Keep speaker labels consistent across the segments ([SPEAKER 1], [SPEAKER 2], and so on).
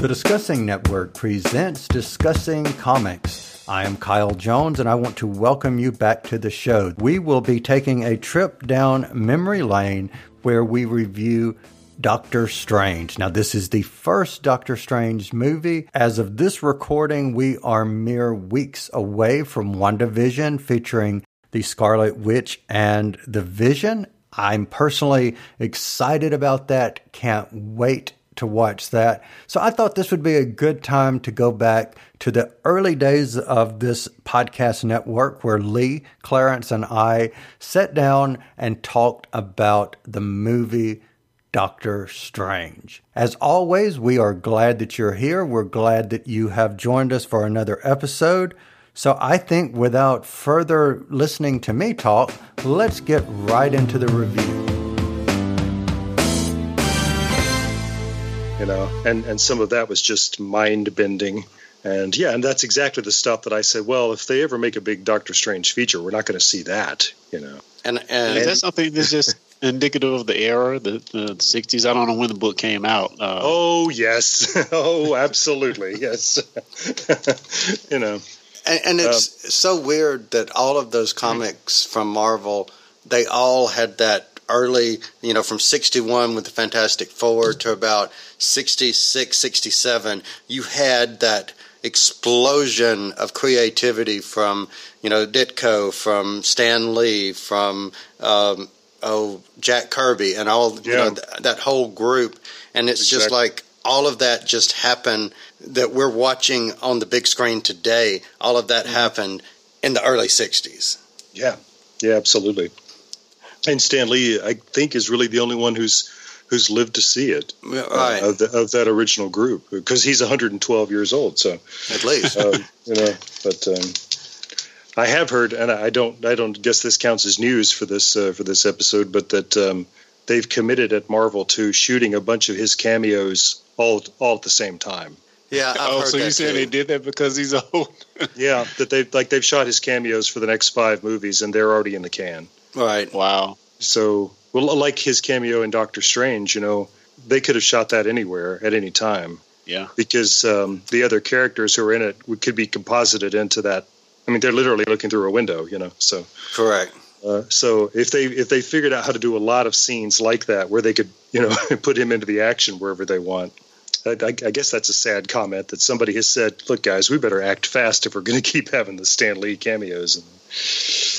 [SPEAKER 1] The Discussing Network presents Discussing Comics. I am Kyle Jones and I want to welcome you back to the show. We will be taking a trip down memory lane where we review Doctor Strange. Now, this is the first Doctor Strange movie. As of this recording, we are mere weeks away from WandaVision featuring the Scarlet Witch and the Vision. I'm personally excited about that. Can't wait to watch that. So I thought this would be a good time to go back to the early days of this podcast network where Lee, Clarence, and I sat down and talked about the movie Doctor Strange. As always, we are glad that you're here. We're glad that you have joined us for another episode. So I think without further listening to me talk, let's get right into the review.
[SPEAKER 2] You know, and and some of that was just mind bending. And yeah, and that's exactly the stuff that I said. Well, if they ever make a big Doctor Strange feature, we're not going to see that. You know,
[SPEAKER 3] and, and is that something that's just indicative of the era, the, the 60s. I don't know when the book came out.
[SPEAKER 2] Uh, oh, yes. oh, absolutely. yes. you know.
[SPEAKER 4] And, and it's um, so weird that all of those comics from Marvel, they all had that early, you know, from 61 with the Fantastic Four to about 66, 67, you had that explosion of creativity from, you know, Ditko, from Stan Lee, from um, oh Jack Kirby and all yeah. you know th- that whole group, and it's exactly. just like all of that just happened that we're watching on the big screen today. All of that mm-hmm. happened in the early '60s.
[SPEAKER 2] Yeah, yeah, absolutely. And Stan Lee, I think, is really the only one who's who's lived to see it uh, right. uh, of, the, of, that original group because he's 112 years old. So
[SPEAKER 4] at least,
[SPEAKER 2] um, you know, but. Um, I have heard, and I don't, I don't guess this counts as news for this uh, for this episode, but that um, they've committed at Marvel to shooting a bunch of his cameos all all at the same time.
[SPEAKER 4] Yeah. I've
[SPEAKER 3] oh, so you saying they did that because he's old?
[SPEAKER 2] yeah, that they like they've shot his cameos for the next five movies, and they're already in the can.
[SPEAKER 4] Right.
[SPEAKER 3] Wow.
[SPEAKER 2] So, well, like his cameo in Doctor Strange, you know, they could have shot that anywhere at any time.
[SPEAKER 3] Yeah.
[SPEAKER 2] Because um, the other characters who are in it could be composited into that I mean, they're literally looking through a window, you know. So
[SPEAKER 4] correct.
[SPEAKER 2] Uh, so if they if they figured out how to do a lot of scenes like that, where they could you know put him into the action wherever they want, I, I, I, guess that's a sad comment that somebody has said, "Look, guys, we better act fast if we're going to keep having the Stan Lee cameos."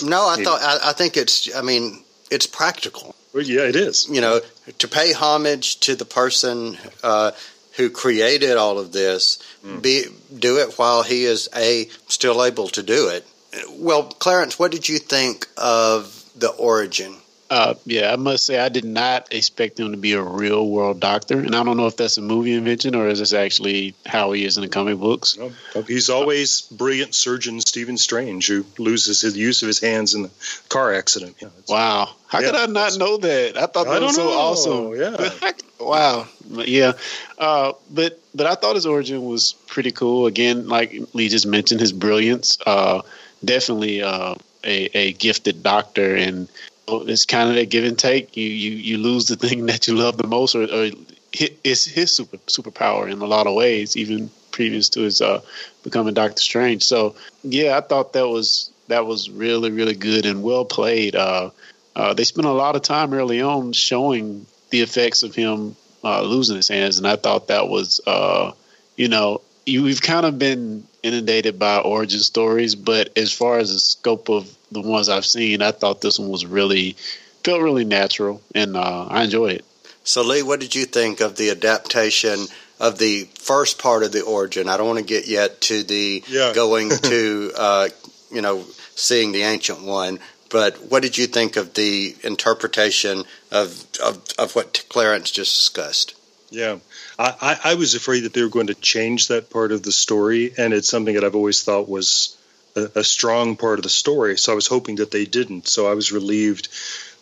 [SPEAKER 4] No, I thought I, I, think it's. I mean, it's practical.
[SPEAKER 2] Well, yeah, it is.
[SPEAKER 4] You know, to pay homage to the person uh, who created all of this mm. be do it while he is a still able to do it. Well, Clarence, what did you think of the origin?
[SPEAKER 3] Uh, yeah, I must say I did not expect him to be a real world doctor, and I don't know if that's a movie invention or is this actually how he is in the comic books.
[SPEAKER 2] No, he's always brilliant surgeon Stephen Strange who loses his use of his hands in the car accident.
[SPEAKER 3] Yeah, wow, how yeah, could I not know that? I thought that I was so know. awesome.
[SPEAKER 2] Yeah,
[SPEAKER 3] wow, yeah, uh, but but I thought his origin was pretty cool. Again, like Lee just mentioned, his brilliance. Uh, definitely uh, a, a gifted doctor and it's kind of a give and take. You you you lose the thing that you love the most, or, or it's his super superpower in a lot of ways, even previous to his uh, becoming Doctor Strange. So yeah, I thought that was that was really really good and well played. Uh, uh, they spent a lot of time early on showing the effects of him uh, losing his hands, and I thought that was uh, you know you, we've kind of been inundated by origin stories, but as far as the scope of the ones I've seen, I thought this one was really felt really natural, and uh, I enjoyed it.
[SPEAKER 4] So, Lee, what did you think of the adaptation of the first part of the origin? I don't want to get yet to the yeah. going to, uh, you know, seeing the ancient one, but what did you think of the interpretation of of, of what Clarence just discussed?
[SPEAKER 2] Yeah, I, I was afraid that they were going to change that part of the story, and it's something that I've always thought was a, a strong part of the story. So I was hoping that they didn't. So I was relieved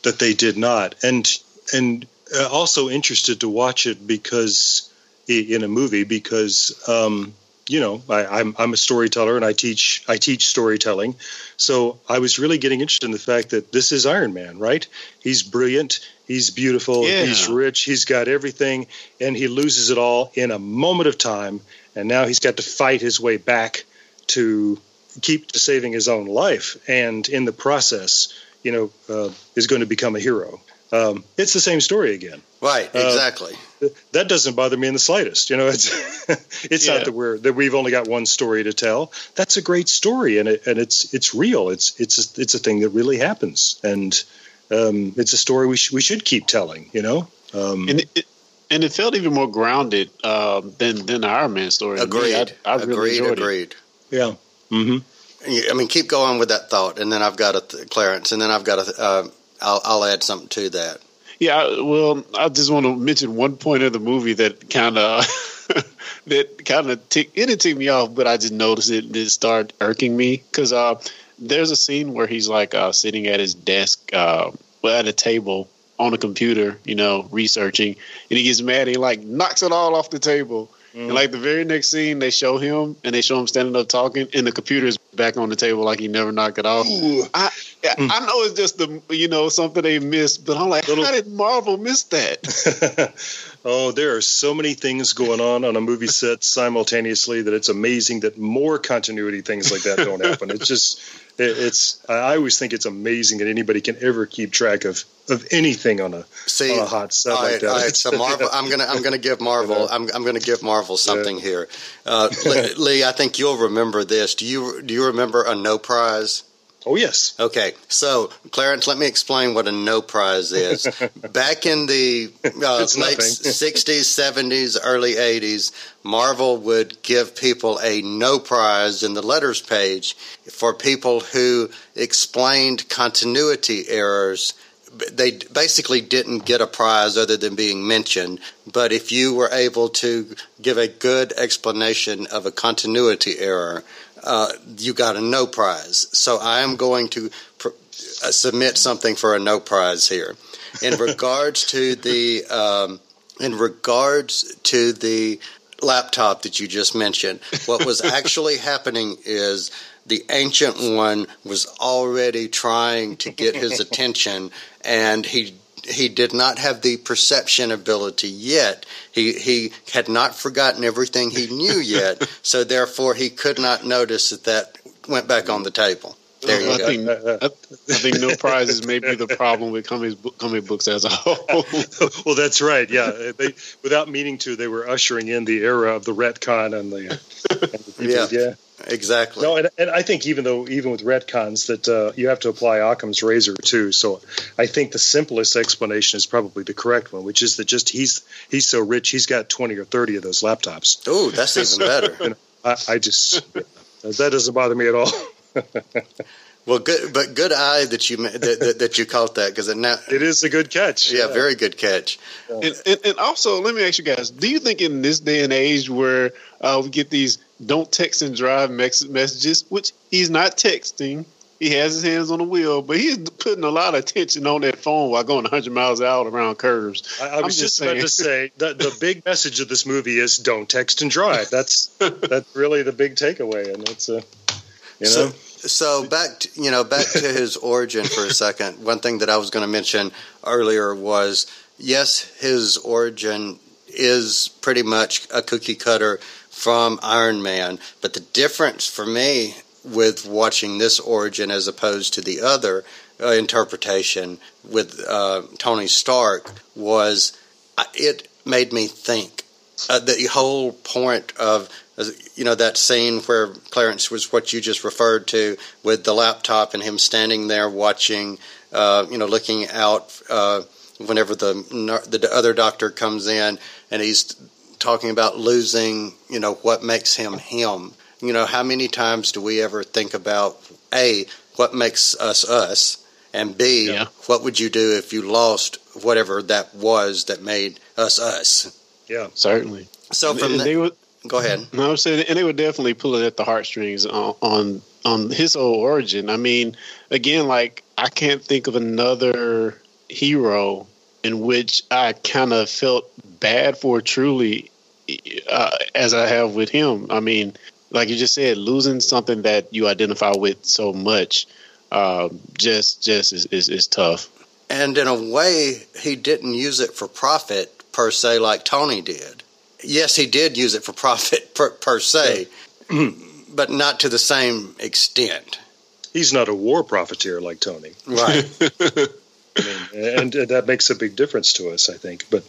[SPEAKER 2] that they did not, and and uh, also interested to watch it because in a movie because um, you know, I, I'm I'm a storyteller and I teach I teach storytelling, so I was really getting interested in the fact that this is Iron Man, right? He's brilliant, he's beautiful,
[SPEAKER 3] Yeah.
[SPEAKER 2] he's rich, he's got everything, and he loses it all in a moment of time, and now he's got to fight his way back to keep to saving his own life, and in the process, you know, uh, is going to become a hero. Um, it's the same story again
[SPEAKER 4] Right,
[SPEAKER 2] Uh,
[SPEAKER 4] exactly.
[SPEAKER 2] that doesn't bother me in the slightest. You know, it's it's
[SPEAKER 3] Yeah.
[SPEAKER 2] not that we're that we've only got one story to tell. That's a great story, and it and it's it's real. It's it's a, it's a thing that really happens, and um, it's a story we sh- we should keep telling. You know, um,
[SPEAKER 3] and it, and it felt even more grounded um, than than the Iron Man story. To me,
[SPEAKER 4] Agreed.
[SPEAKER 3] I, I really
[SPEAKER 4] agreed.
[SPEAKER 3] enjoyed it.
[SPEAKER 2] Yeah. Hmm
[SPEAKER 4] I mean, keep going with that thought, and then I've got a th- Clarence, and then I've got a. Uh, I'll, I'll add something to that.
[SPEAKER 3] Yeah, well, I just want to mention one point of the movie that kind of that kind of tick it didn't tick me off, but I just noticed it did start irking me because uh, there's a scene where he's like uh, sitting at his desk, uh, well, at a table on a computer, you know, researching, and he gets mad. And he like knocks it all off the table. And like the very next scene, they show him and they show him standing up talking, and the computer's back on the table like he never knocked it off. I hmm. I know it's just the you know something they missed, but I'm like,
[SPEAKER 2] Little-
[SPEAKER 3] how did Marvel miss that?
[SPEAKER 2] oh, there are so many things going on on a movie set simultaneously that it's amazing that more continuity things like that don't happen. It's just, it, it's. I always think it's amazing that anybody can ever keep track of of anything on a
[SPEAKER 4] See,
[SPEAKER 2] on a hot set
[SPEAKER 4] all
[SPEAKER 2] like that.
[SPEAKER 4] all right. So Marvel, I'm gonna I'm gonna give Marvel I'm I'm gonna give Marvel something here. Uh, Lee, I think you'll remember this. Do you do you remember a no prize?
[SPEAKER 2] Oh yes,
[SPEAKER 4] Okay, so Clarence, let me explain what a no prize is. Back in the uh, late '60s, '70s, early '80s, Marvel would give people a no prize in the letters page for people who explained continuity errors. They basically didn't get a prize other than being mentioned, but if you were able to give a good explanation of a continuity error, uh, you got a no prize. So I am going to pr- uh, submit something for a no prize here. In regards to the um, in regards to the laptop that you just mentioned, what was actually happening is the ancient one was already trying to get his attention, and he he did not have the perception ability yet. He he had not forgotten everything he knew yet, so therefore he could not notice that that went back on the table. There you
[SPEAKER 3] I
[SPEAKER 4] go.
[SPEAKER 3] think I, I think no prizes may be the problem with comic comic books as a whole.
[SPEAKER 2] well that's right. Yeah, they without meaning to, they were ushering in the era of the retcon and the, and the people,
[SPEAKER 4] Yeah.
[SPEAKER 2] yeah.
[SPEAKER 4] Exactly.
[SPEAKER 2] No, and, and I think even though even with retcons that uh, you have to apply Occam's razor too. So I think the simplest explanation is probably the correct one, which is that just he's he's so rich he's got twenty or thirty of those laptops.
[SPEAKER 4] Oh, that's even better.
[SPEAKER 2] I, I just that doesn't bother me at all.
[SPEAKER 4] Well, good, but good eye that you ma- that, that, that you caught that because it now,
[SPEAKER 2] It is a good catch.
[SPEAKER 4] yeah, very good catch.
[SPEAKER 3] and, and, and also, let me ask you guys: Do you think in this day and age where uh, we get these "don't text and drive" mex- messages, which he's not texting, he has his hands on the wheel, but he's putting a lot of attention on that phone while going 100 miles out around curves.
[SPEAKER 2] I, I was
[SPEAKER 3] just
[SPEAKER 2] just, about to say that the big message of this movie is don't text and drive. That's that's really the big takeaway, and that's a you know.
[SPEAKER 4] So, so back to, you know back to his origin for a second. One thing that I was going to mention earlier was yes, his origin is pretty much a cookie cutter from Iron Man, but the difference for me with watching this origin as opposed to the other uh, interpretation with uh, Tony Stark was uh, it made me think. Uh, the whole point of uh, you know that scene where Clarence was what you just referred to with the laptop and him standing there watching, uh, you know, looking out uh, whenever the the other doctor comes in and he's talking about losing, you know, what makes him him. You know, how many times do we ever think about a what makes us us, and b
[SPEAKER 3] Yeah.
[SPEAKER 4] what would you do if you lost whatever that was that made us us?
[SPEAKER 2] Yeah.
[SPEAKER 3] Certainly.
[SPEAKER 4] So from
[SPEAKER 3] and
[SPEAKER 4] the,
[SPEAKER 3] they would,
[SPEAKER 4] go ahead.
[SPEAKER 3] I'm saying, and they were definitely pulling at the heartstrings on, on on his whole origin. I mean, again, like I can't think of another hero in which I kind of felt bad for truly uh, as I have with him. I mean, like you just said, losing something that you identify with so much, uh, just just is, is, is tough.
[SPEAKER 4] And in a way, he didn't use it for profit per se, like Tony did. Yes, he did use it for profit per, per se, yeah. but not to the same extent.
[SPEAKER 2] He's not a war profiteer like Tony,
[SPEAKER 4] right?
[SPEAKER 2] I mean, and, and, that makes a big difference to us, I think. But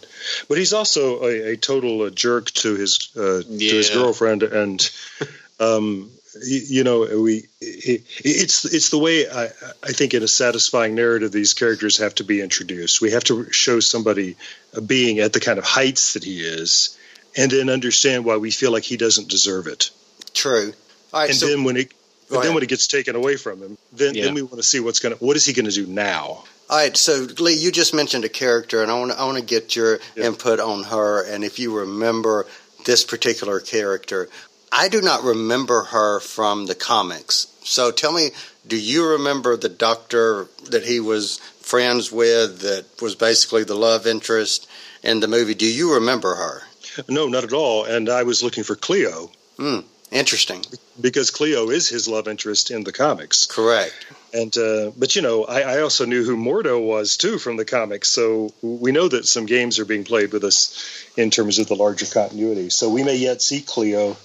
[SPEAKER 2] but he's also a, a total uh, jerk to his uh, yeah. to his girlfriend, and um, you know we it's it's the way I, I think in a satisfying narrative these characters have to be introduced. We have to show somebody a being at the kind of heights that he is, and then understand why we feel like he doesn't deserve it.
[SPEAKER 4] True.
[SPEAKER 2] and so, then when it then when it gets taken away from him, then yeah. then we want to see what's going to what is he going to do now.
[SPEAKER 4] All right, so Lee, you just mentioned a character, and I want to, I want to get your yeah. input on her, and if you remember this particular character. I do not remember her from the comics. So tell me, do you remember the doctor that he was friends with that was basically the love interest in the movie? Do you remember her?
[SPEAKER 2] No, not at all. And I was looking for Cleo.
[SPEAKER 4] Hmm. Interesting.
[SPEAKER 2] Because Cleo is his love interest in the comics.
[SPEAKER 4] Correct.
[SPEAKER 2] And uh, but you know, I, I, also knew who Mordo was too from the comics, so we know that some games are being played with us in terms of the larger continuity. So we may yet see Cleo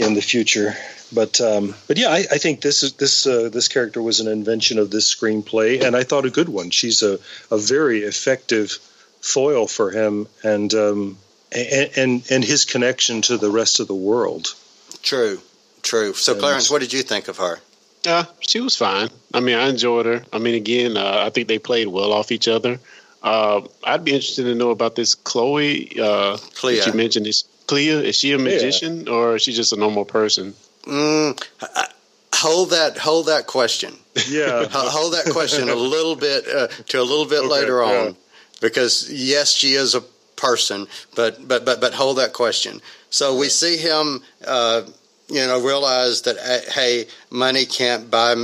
[SPEAKER 2] in the future. But um, but yeah, I, I, think this is this uh, this character was an invention of this screenplay, and I thought a good one. She's a, a very effective foil for him, and um, and, and and his connection to the rest of the world.
[SPEAKER 4] True, true. So, Clarence, what did you think of her?
[SPEAKER 3] Yeah, uh, she was fine. I mean, I enjoyed her. I mean, again, uh, I think they played well off each other. Uh, I'd be interested to know about this Chloe. Uh, Clea. That you mentioned is Clea. Is she a magician yeah. or is she just a normal person?
[SPEAKER 4] Mm, hold that. Hold that question.
[SPEAKER 2] Yeah.
[SPEAKER 4] hold that question a little bit uh, to a little bit okay, later on, yeah. because yes, she is a person, but but but but hold that question. So we see him, uh, you know, realize that uh, hey, money can't buy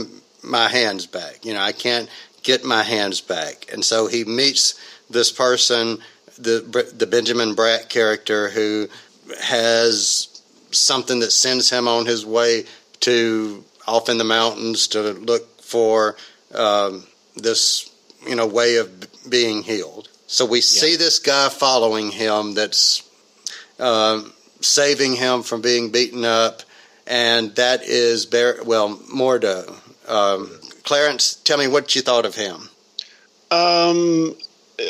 [SPEAKER 4] my hands back. You know, I can't get my hands back, and so he meets this person, the the Benjamin Bratt character, who has something that sends him on his way to off in the mountains to look for um, this you know way of being healed. So we yeah. see this guy following him that's uh, saving him from being beaten up, and that is Bar- well Mordo. Um, Clarence, tell me what you thought of him.
[SPEAKER 3] Um,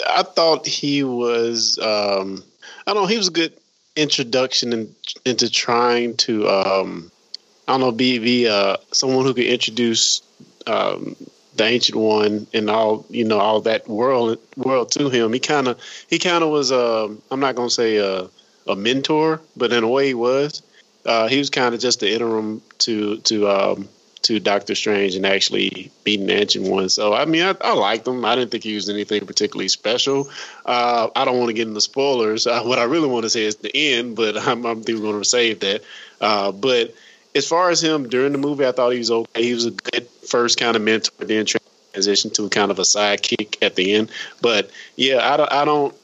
[SPEAKER 3] I thought he was. Um, I don't know. He was a good introduction in, into trying to. Um, I don't know. Be be uh, someone who could introduce um, the ancient one and all you know all that world world to him. He kind of he kind of was. Uh, I'm not gonna say a, a mentor, but in a way he was. Uh, he was kind of just the interim to to um, to Doctor Strange and actually beating Ancient One. So I mean, I, I liked him. I didn't think he was anything particularly special. Uh, I don't want to get into spoilers. Uh, what I really want to say is the end, but I'm, I'm going to save that. Uh, but as far as him during the movie, I thought he was okay. He was a good first kind of mentor, then transition to kind of a sidekick at the end. But yeah, I don't, I don't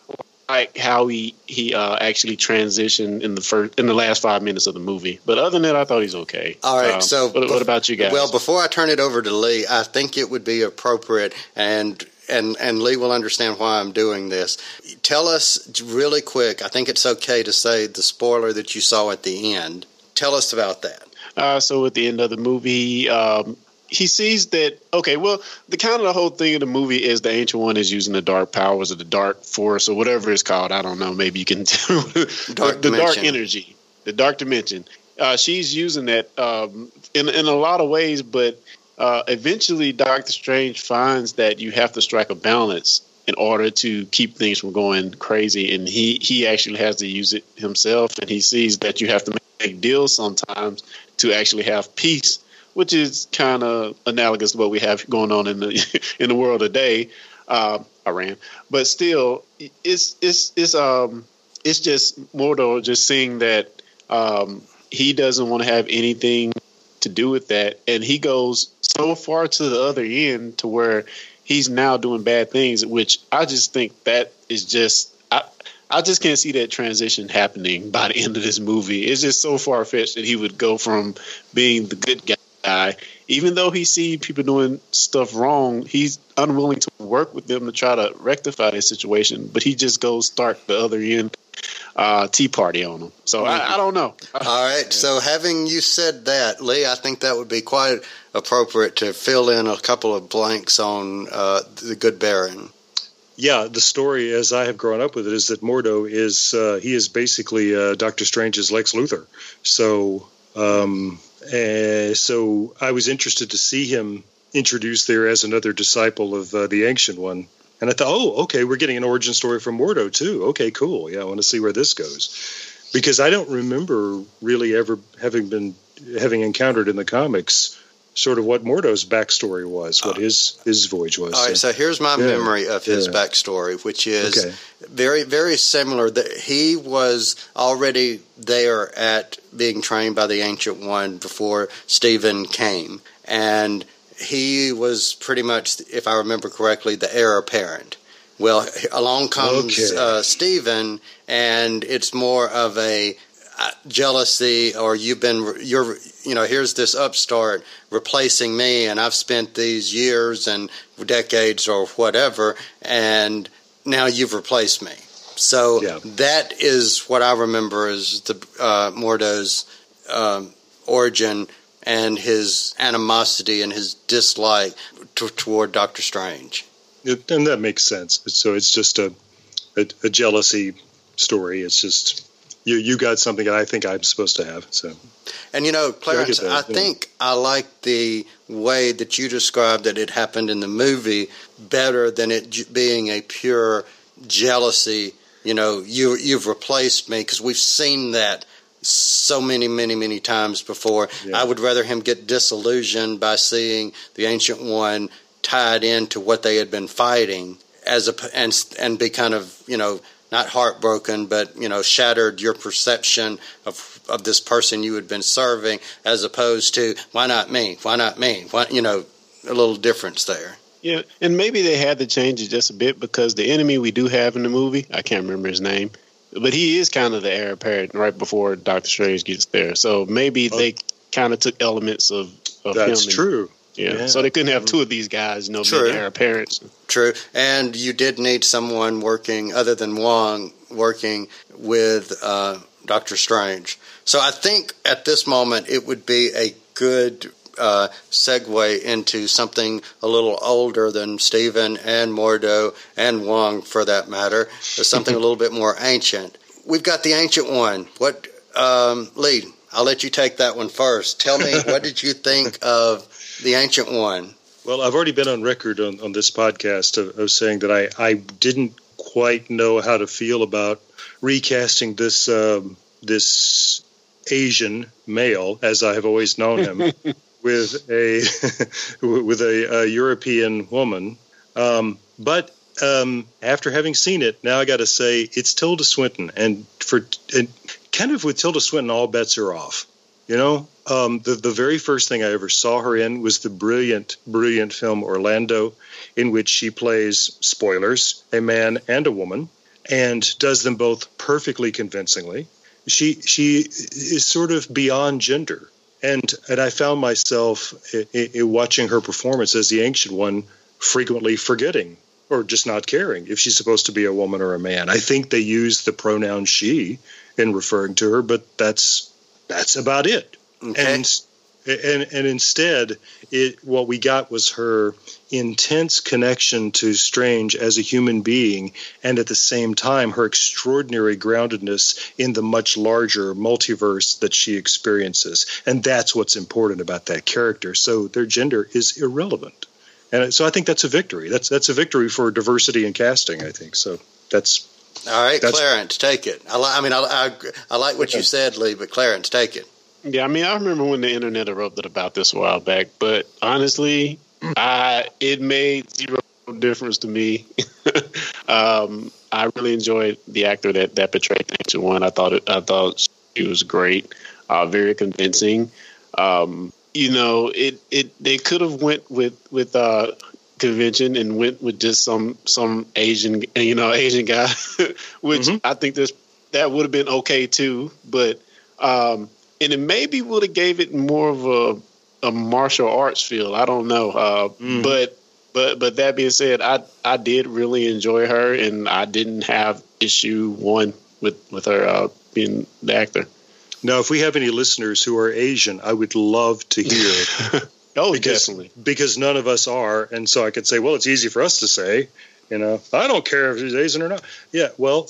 [SPEAKER 3] like how he he uh, actually transitioned in the first in the last five minutes of the movie. But other than that, I thought he's okay.
[SPEAKER 4] All right. Um, so
[SPEAKER 3] what, what, about you guys?
[SPEAKER 4] Well, before I turn it over to Lee, I think it would be appropriate and. And, and Lee will understand why I'm doing this. Tell us really quick. I think it's okay to say the spoiler that you saw at the end. Tell us about that.
[SPEAKER 3] Uh, so at the end of the movie, um, he sees that okay well the kind of the whole thing of the movie is the ancient one is using the dark powers or the dark force or whatever it's called. I don't know. Maybe you can tell.
[SPEAKER 4] Dark
[SPEAKER 3] the, the dark energy the dark dimension. Uh, she's using that um, in, in a lot of ways but uh, eventually doctor strange finds that you have to strike a balance in order to keep things from going crazy. And he he actually has to use it himself. And he sees that you have to make deals sometimes to actually have peace which is kind of analogous to what we have going on in the in the world today, uh, Iran. But still, it's it's it's um it's just though just seeing that um, he doesn't want to have anything to do with that, and he goes so far to the other end to where he's now doing bad things, which I just think that is just I I just can't see that transition happening by the end of this movie. It's just so far fetched that he would go from being the good guy, even though he see people doing stuff wrong, he's unwilling to work with them to try to rectify the situation. But he just goes start the other end uh, tea party on them. So I, I don't know.
[SPEAKER 4] All right. Yeah. So having you said that, Lee, I think that would be quite appropriate to fill in a couple of blanks on uh, the Good Baron.
[SPEAKER 2] Yeah, the story as I have grown up with it is that Mordo is uh, he is basically uh, Doctor Strange's Lex Luthor. So um, uh, so I was interested to see him introduced there as another disciple of uh, the Ancient One. And I thought, oh, okay, we're getting an origin story from Mordo too. Okay, cool. Yeah, I want to see where this goes because I don't remember really ever having been having encountered in the comics sort of what Mordo's backstory was, what uh, his his voyage was.
[SPEAKER 4] All right, so, so here's my yeah, memory of his yeah. backstory, which is okay. very very similar. That he was already there at being trained by the Ancient One before Stephen came, and he was pretty much, if I remember correctly, the heir apparent. Well, along comes okay. uh, Stephen, and it's more of a uh, jealousy, or you've been you're you know here's this upstart replacing me, and I've spent these years and decades or whatever, and now you've replaced me. So yeah. that is what I remember as the uh, Mordo's um, origin and his animosity and his dislike t- toward Doctor Strange.
[SPEAKER 2] It, and that makes sense. So it's just a, a, a jealousy story. It's just you you got something that I think I'm supposed to have. So,
[SPEAKER 4] and you know, Clarence, I, I think I like the way that you described that it happened in the movie better than it being a pure jealousy. You know, you you've replaced me because we've seen that so many, many, many times before. Yeah. I would rather him get disillusioned by seeing the ancient one tied into what they had been fighting, as a and and be kind of you know not heartbroken, but you know shattered your perception of of this person you had been serving, as opposed to why not me? Why not me? Why you know a little difference there.
[SPEAKER 3] Yeah, and maybe they had to change it just a bit because the enemy we do have in the movie, I can't remember his name but he is kind of the heir apparent right before Doctor Strange gets there. So maybe oh. they kind of took elements of, of
[SPEAKER 2] That's
[SPEAKER 3] him.
[SPEAKER 2] true.
[SPEAKER 3] Yeah. yeah. So they couldn't have two of these guys, know, True. being heir apparents.
[SPEAKER 4] True. And you did need someone working other than Wong working with uh, Doctor Strange. So I think at this moment it would be a good uh, segue into something a little older than Stephen and Mordo and Wong, for that matter, something a little bit more ancient. We've got the ancient one. What, um, Lee? I'll let you take that one first. Tell me, what did you think of the ancient one?
[SPEAKER 2] Well, I've already been on record on, on this podcast of, of saying that I, I didn't quite know how to feel about recasting this um, this Asian male as I have always known him with a with a, a, European woman. Um, but um, after having seen it, now I got to say it's Tilda Swinton, and for and kind of with Tilda Swinton, all bets are off. You know, um, the the very first thing I ever saw her in was the brilliant, brilliant film Orlando, in which she plays spoilers a man and a woman, and does them both perfectly convincingly. She she is sort of beyond gender and and I found myself in, in watching her performance as the ancient one frequently forgetting or just not caring if she's supposed to be a woman or a man. I think they use the pronoun she in referring to her, but that's that's about it. Okay. And and and instead it what we got was her intense connection to strange as a human being and at the same time her extraordinary groundedness in the much larger multiverse that she experiences. And that's what's important about that character. So their gender is irrelevant. And so i think that's a victory. That's that's a victory for diversity in casting i think. So that's
[SPEAKER 4] all right clarence take it i, li- I mean I, I, I like what you said lee but clarence take it
[SPEAKER 3] yeah, I mean, I remember when the internet erupted about this a while back, but honestly, I it made zero difference to me. um, I really enjoyed the actor that that portrayed Ancient One. I thought it, I thought she was great, uh, very convincing. Um, you know, it it they could have went with with uh, convention and went with just some some Asian you know Asian guy, which mm-hmm. I think there's that would have been okay too. But um, and it maybe would have gave it more of a a martial arts feel. I don't know, uh, mm. but but but that being said, I I did really enjoy her, and I didn't have issue one with with her uh, being the actor.
[SPEAKER 2] Now, if we have any listeners who are Asian, I would love to hear.
[SPEAKER 3] oh,
[SPEAKER 2] because,
[SPEAKER 3] definitely.
[SPEAKER 2] Because none of us are, and so I could say, well, it's easy for us to say. You know, I don't care if he's Asian or not. Yeah, well,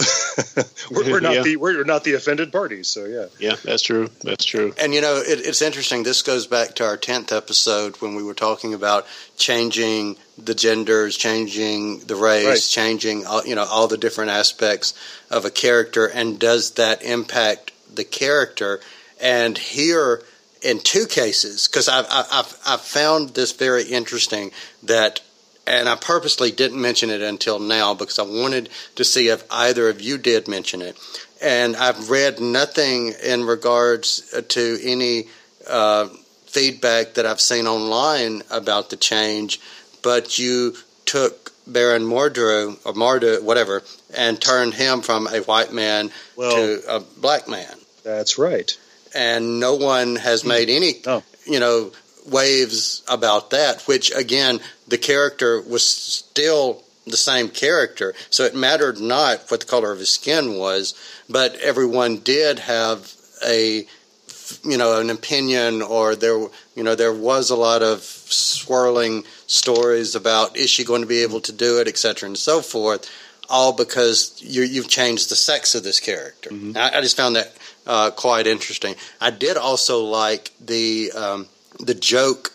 [SPEAKER 2] we're, we're, not yeah. the we're not the offended parties. So yeah,
[SPEAKER 3] yeah, that's true. That's true.
[SPEAKER 4] And you know, it, it's interesting. This goes back to our tenth episode when we were talking about changing the genders, changing the race, right. changing all, you know all the different aspects of a character, and does that impact the character? And here, in two cases, because I've, I've I've found this very interesting that and I purposely didn't mention it until now because I wanted to see if either of you did mention it. And I've read nothing in regards to any uh, feedback that I've seen online about the change, but you took Baron Mordo or Mordo, whatever, and turned him from a white man well, to a black man.
[SPEAKER 2] That's right.
[SPEAKER 4] And no one has made any, oh. you know, waves about that, which again, the character was still the same character. So it mattered not what the color of his skin was, but everyone did have a you know an opinion or there you know there was a lot of swirling stories about is she going to be able to do it etc and so forth all because you, have changed the sex of this character mm-hmm. I, I, just found that uh, quite interesting i did also like the um, the joke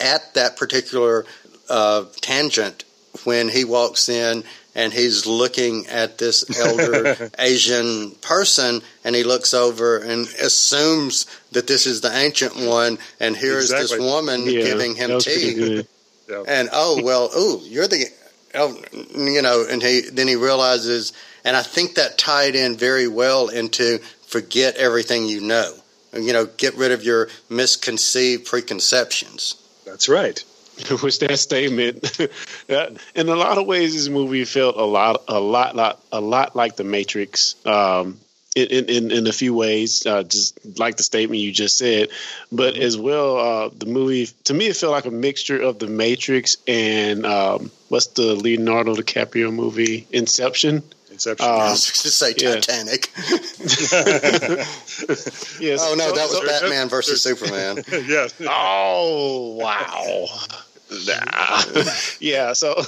[SPEAKER 4] at that particular uh, tangent when he walks in and he's looking at this elder Asian person and he looks over and assumes that this is the ancient one and here's exactly. this woman yeah, giving him tea. Yeah. And oh well, oh you're the oh you know, and he then he realizes, and I think that tied in very well into forget everything you know you know, get rid of your misconceived preconceptions.
[SPEAKER 2] That's right.
[SPEAKER 3] Which that statement, in a lot of ways, this movie felt a lot, a lot, lot, a lot like The Matrix. Um, in, in, in a few ways, uh, just like the statement you just said, but as well, uh, the movie to me it felt like a mixture of The Matrix and um, what's the Leonardo DiCaprio movie Inception.
[SPEAKER 2] Inception. I
[SPEAKER 4] was to say Titanic. yes. Oh no, that was so, Batman versus Superman.
[SPEAKER 2] yeah.
[SPEAKER 3] Oh wow. Nah. yeah. So,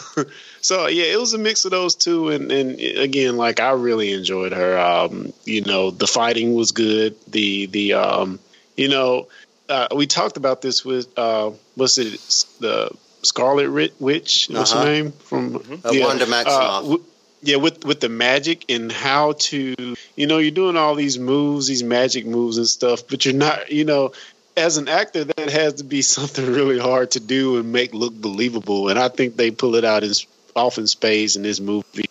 [SPEAKER 3] so yeah, it was a mix of those two, and and again, like I really enjoyed her. Um, you know, the fighting was good. The the um, you know, uh, we talked about this with uh, what's it the Scarlet Witch? What's uh-huh. her name from
[SPEAKER 4] mm-hmm. uh, yeah, Wanda Maximoff? Uh,
[SPEAKER 3] yeah with with the magic and how to you know you're doing all these moves these magic moves and stuff but you're not you know as an actor that has to be something really hard to do and make look believable and i think they pull it out in off in space in this movie.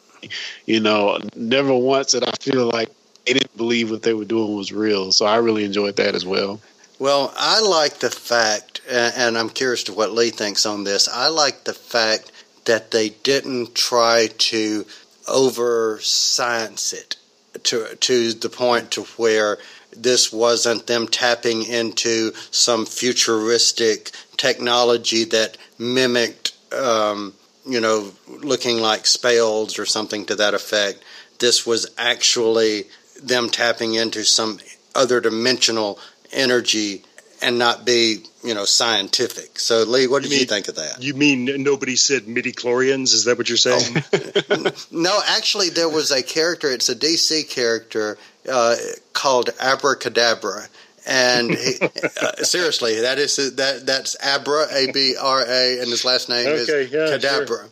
[SPEAKER 3] You know never once did i feel like they didn't believe what they were doing was real so i really enjoyed that as well.
[SPEAKER 4] Well i like the fact and i'm curious to what lee thinks on this i like the fact that they didn't try to over science it to to the point to where this wasn't them tapping into some futuristic technology that mimicked, um, you know, looking like spells or something to that effect. This was actually them tapping into some other dimensional energy and not be you know scientific. So Lee, what did you, mean, you think of that?
[SPEAKER 2] You mean nobody said midi chlorians? Is that what you're saying?
[SPEAKER 4] Oh. no, actually, there was a character. It's a DC character uh, called Abracadabra. And he, uh, seriously, that is that that's Abra A B R A, and his last name okay, is yeah, Cadabra. Sure.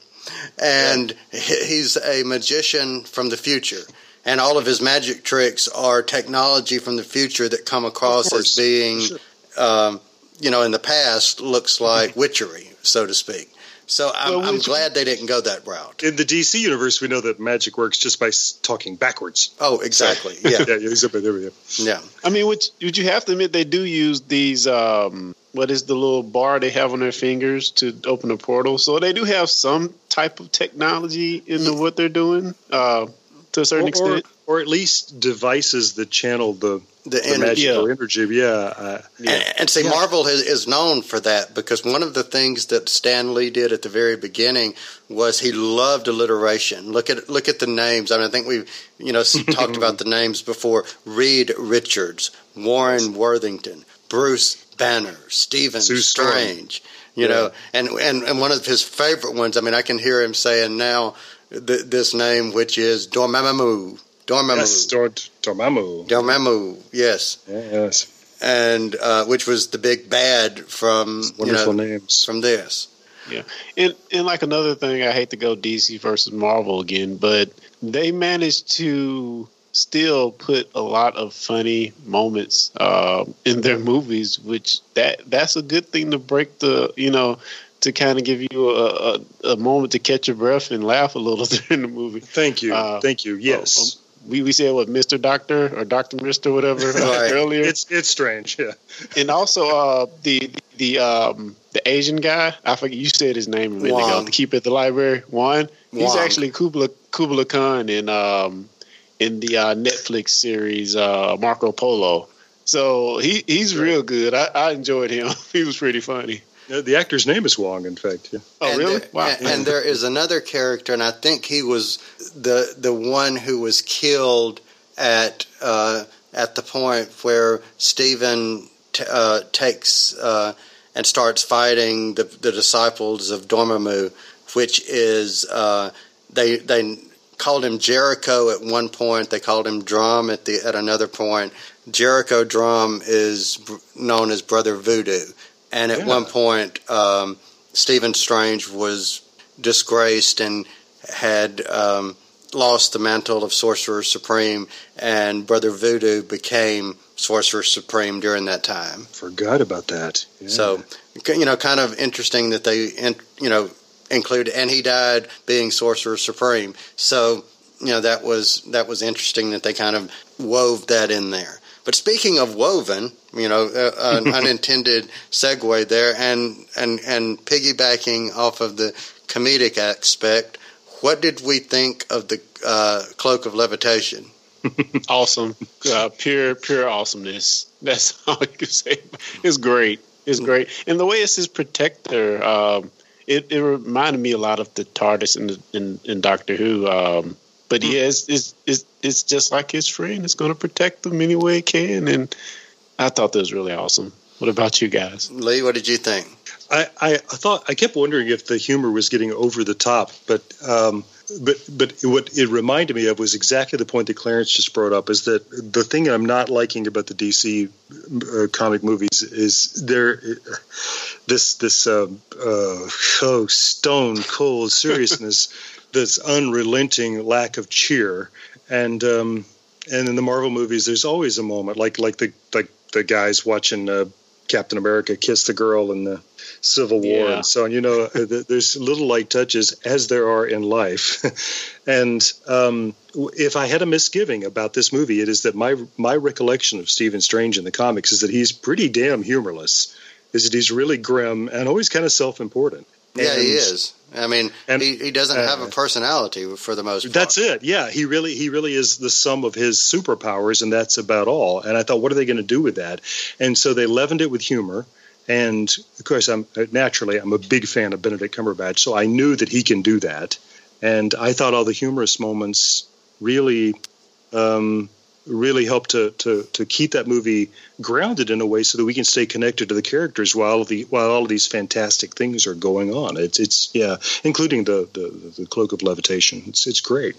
[SPEAKER 4] And yeah. he's a magician from the future and all of his magic tricks are technology from the future that come across as being sure um, you know, in the past looks like witchery, so to speak. So I'm,
[SPEAKER 3] Well,
[SPEAKER 4] I'm glad they didn't go that route.
[SPEAKER 2] In the DC universe, we know that magic works just by talking backwards.
[SPEAKER 4] Oh, exactly. Yeah,
[SPEAKER 2] Yeah, yeah, he's up there. we go.
[SPEAKER 4] yeah.
[SPEAKER 3] I mean, would would you have to admit they do use these? Um, what is the little bar they have on their fingers to open a portal? So they do have some type of technology into what they're doing uh, to a certain
[SPEAKER 2] Or, or,
[SPEAKER 3] extent.
[SPEAKER 2] Or at least devices that channel the,
[SPEAKER 4] The
[SPEAKER 2] the
[SPEAKER 4] energy.
[SPEAKER 2] magical energy. Yeah. Uh,
[SPEAKER 4] And, and see, Marvel has, is known for that because one of the things that Stan Lee did at the very beginning was he loved alliteration. Look at look at the names. I mean, I think we've you know talked about the names before: Reed Richards, Warren Worthington, Bruce Banner, Stephen
[SPEAKER 2] Sue Storm.
[SPEAKER 4] Strange. You
[SPEAKER 2] Yeah.
[SPEAKER 4] know, and, and and one of his favorite ones. I mean, I can hear him saying now th- this name, which is Dormammu. Dormammu.
[SPEAKER 2] yes, Dor- Dormammu.
[SPEAKER 4] Dormammu. Yes
[SPEAKER 2] Yes.
[SPEAKER 4] and uh, which was the big bad from you
[SPEAKER 2] Wonderful
[SPEAKER 4] know,
[SPEAKER 2] names.
[SPEAKER 4] from this.
[SPEAKER 3] Yeah, and and like another thing, I hate to go DC versus Marvel again, but they managed to still put a lot of funny moments uh, in their movies, which that that's a good thing to break the you know to kind of give you a, a, a moment to catch your breath and laugh a little during the movie.
[SPEAKER 2] Thank you.
[SPEAKER 3] Uh,
[SPEAKER 2] Thank you. Yes.
[SPEAKER 3] We we said what Mister Doctor or Doctor Mister whatever
[SPEAKER 4] Right.
[SPEAKER 3] earlier,
[SPEAKER 2] it's it's strange. Yeah.
[SPEAKER 3] and also uh, the the um, the Asian guy. I forget you said his name a minute ago.
[SPEAKER 4] Wong.
[SPEAKER 3] To keep at the library, Juan. He's
[SPEAKER 4] Wong.
[SPEAKER 3] actually Kubla Kubla Khan in um, in the uh, Netflix series uh, Marco Polo. So he he's real good. I, I enjoyed him. he was pretty funny.
[SPEAKER 2] Uh, The actor's name is Wong, in fact. Yeah.
[SPEAKER 3] Oh
[SPEAKER 4] and
[SPEAKER 3] really?
[SPEAKER 4] There,
[SPEAKER 3] wow.
[SPEAKER 4] And, and there is another character, and I think he was the the one who was killed at uh, at the point where Stephen t- uh, takes uh, and starts fighting the the disciples of Dormammu, which is uh, they they called him Jericho at one point. They called him Drumm at the at another point. Jericho Drumm is br- known as Brother Voodoo, and at
[SPEAKER 2] Yeah.
[SPEAKER 4] one point, um, Stephen Strange was disgraced and had um, lost the mantle of Sorcerer Supreme, and Brother Voodoo became Sorcerer Supreme during that time.
[SPEAKER 2] Forgot about that. Yeah.
[SPEAKER 4] So, you know, kind of interesting that they, you know, include, and he died being Sorcerer Supreme. So, you know, that was that was interesting that they kind of wove that in there. But speaking of woven, you know, uh, an unintended segue there, and and and piggybacking off of the comedic aspect, what did we think of the uh, cloak of levitation?
[SPEAKER 3] awesome, uh, pure pure awesomeness. That's all I can say. It's great. It's great, and the way it's his protector, um, it, it reminded me a lot of the TARDIS in, the, in, in Doctor Who. Um, but yeah, it's, it's it's it's just like his friend. It's going to protect them any way it can, and I thought that was really awesome. What about you guys?
[SPEAKER 4] Lee, what did you think?
[SPEAKER 2] I, I, I thought I kept wondering if the humor was getting over the top, but um, but but what it reminded me of was exactly the point that Clarence just brought up. Is that the thing I'm not liking about the DC uh, comic movies is there this this uh, uh, oh stone cold seriousness, this unrelenting lack of cheer, and um, and in the Marvel movies, there's always a moment like like the like the guys watching uh, Captain America kiss the girl in the Civil War
[SPEAKER 3] Yeah.
[SPEAKER 2] and so on. You know, uh, there's little light touches as there are in life. and um, if I had a misgiving about this movie, it is that my my recollection of Stephen Strange in the comics is that he's pretty damn humorless. Is that he's really grim and always kind of self-important.
[SPEAKER 4] Yeah,
[SPEAKER 2] And
[SPEAKER 4] he is. I mean,
[SPEAKER 2] and,
[SPEAKER 4] he, he doesn't have a
[SPEAKER 2] uh,
[SPEAKER 4] personality for the most part.
[SPEAKER 2] That's it. Yeah, he really he really is the sum of his superpowers, and that's about all. And I thought, what are they going to do with that? And so they leavened it with humor. And of course, I'm naturally I'm a big fan of Benedict Cumberbatch, so I knew that he can do that. And I thought all the humorous moments really, um, really helped to, to to keep that movie grounded in a way so that we can stay connected to the characters while the while all of these fantastic things are going on. It's it's yeah, including the the, the cloak of levitation. It's it's great.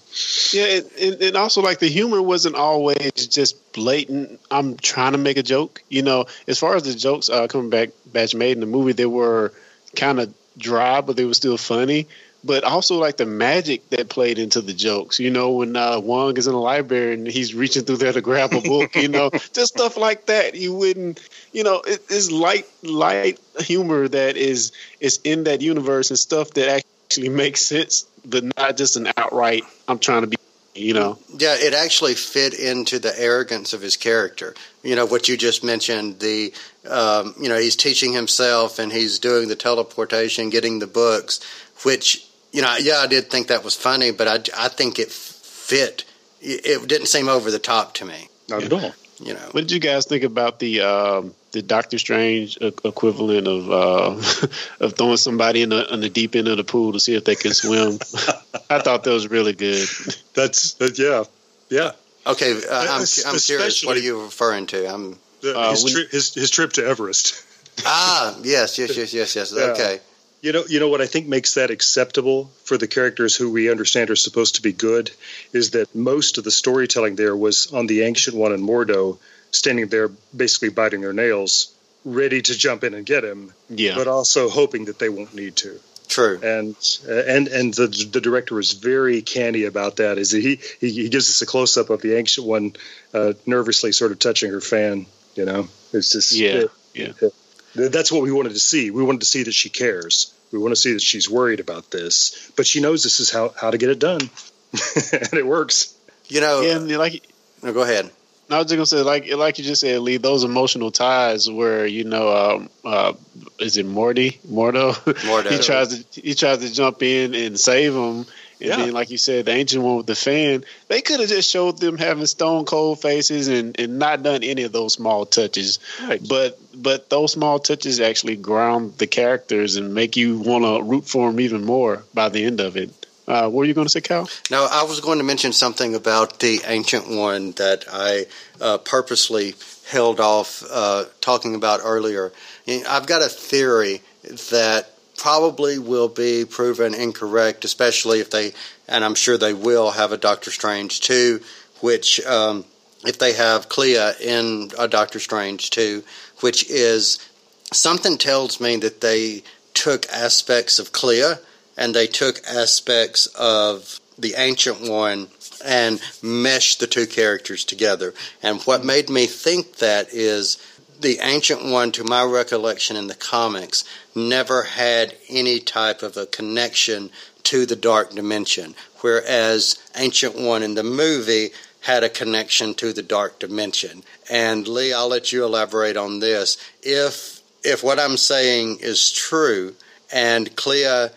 [SPEAKER 3] Yeah, and, and, and also like the humor wasn't always just blatant. I'm trying to make a joke. You know, as far as the jokes uh, coming back, batch made in the movie, they were kind of dry, but they were still funny. But also like the magic that played into the jokes. You know, when uh, Wong is in the library and he's reaching through there to grab a book. you know, just stuff like that. You wouldn't. You know, it, it's light light humor that is is in that universe and stuff that actually makes sense, but not just an outright. I'm trying to be you know
[SPEAKER 4] yeah it actually fit into the arrogance of his character you know what you just mentioned the um, you know he's teaching himself and he's doing the teleportation getting the books which you know yeah i did think that was funny but i, I think it fit it didn't seem over the top to me
[SPEAKER 2] not at all
[SPEAKER 4] you know
[SPEAKER 3] what did you guys think about the um, the Doctor Strange equivalent of uh, of throwing somebody in the in the deep end of the pool to see if they can swim. I thought that was really good.
[SPEAKER 2] That's that, yeah, yeah.
[SPEAKER 4] Okay, uh, I'm, I'm curious. What are you referring to? I'm
[SPEAKER 2] uh, his, tri- his, his trip to Everest.
[SPEAKER 4] ah, yes, yes, yes, yes, yes. Yeah.
[SPEAKER 2] You know, you know what I think makes that acceptable for the characters who we understand are supposed to be good is that most of the storytelling there was on the ancient one and Mordo standing there basically biting their nails, ready to jump in and get him,
[SPEAKER 3] yeah.
[SPEAKER 2] but also hoping that they won't need to.
[SPEAKER 4] True.
[SPEAKER 2] And uh, and and the the director was very canny about that. Is he he, he gives us a close up of the ancient one, uh, nervously sort of touching her fan. You know, it's just
[SPEAKER 3] yeah, it,
[SPEAKER 2] yeah. It, that's what we wanted to see. We wanted to see that she cares. We want to see that she's worried about this, but she knows this is how how to get it done, and it works.
[SPEAKER 4] You know,
[SPEAKER 3] yeah, like.
[SPEAKER 4] No, go ahead.
[SPEAKER 3] I was just gonna say, like, like you just said, Lee, those emotional ties where you know, um, uh, is it Morty, Mordo?
[SPEAKER 4] Mordo.
[SPEAKER 3] he tries to he tries to jump in and save him, and yeah. then, like you said, the ancient one with the fan. They could have just showed them having stone cold faces and, and not done any of those small touches.
[SPEAKER 2] Right.
[SPEAKER 3] But but those small touches actually ground the characters and make you want to root for them even more by the end of it. Uh, what were you going to say, Cal?
[SPEAKER 4] No, I was going to mention something about the ancient one that I uh, purposely held off uh, talking about earlier. I've got a theory that probably will be proven incorrect, especially if they, and I'm sure they will, have a Doctor Strange 2, which, um, if they have Clea in a Doctor Strange 2, which is something tells me that they took aspects of Clea and they took aspects of the Ancient One and meshed the two characters together. And what made me think that is the Ancient One, to my recollection in the comics, never had any type of a connection to the Dark Dimension, whereas Ancient One in the movie had a connection to the Dark Dimension. And Lee, I'll let you elaborate on this. If if what I'm saying is true, and Clea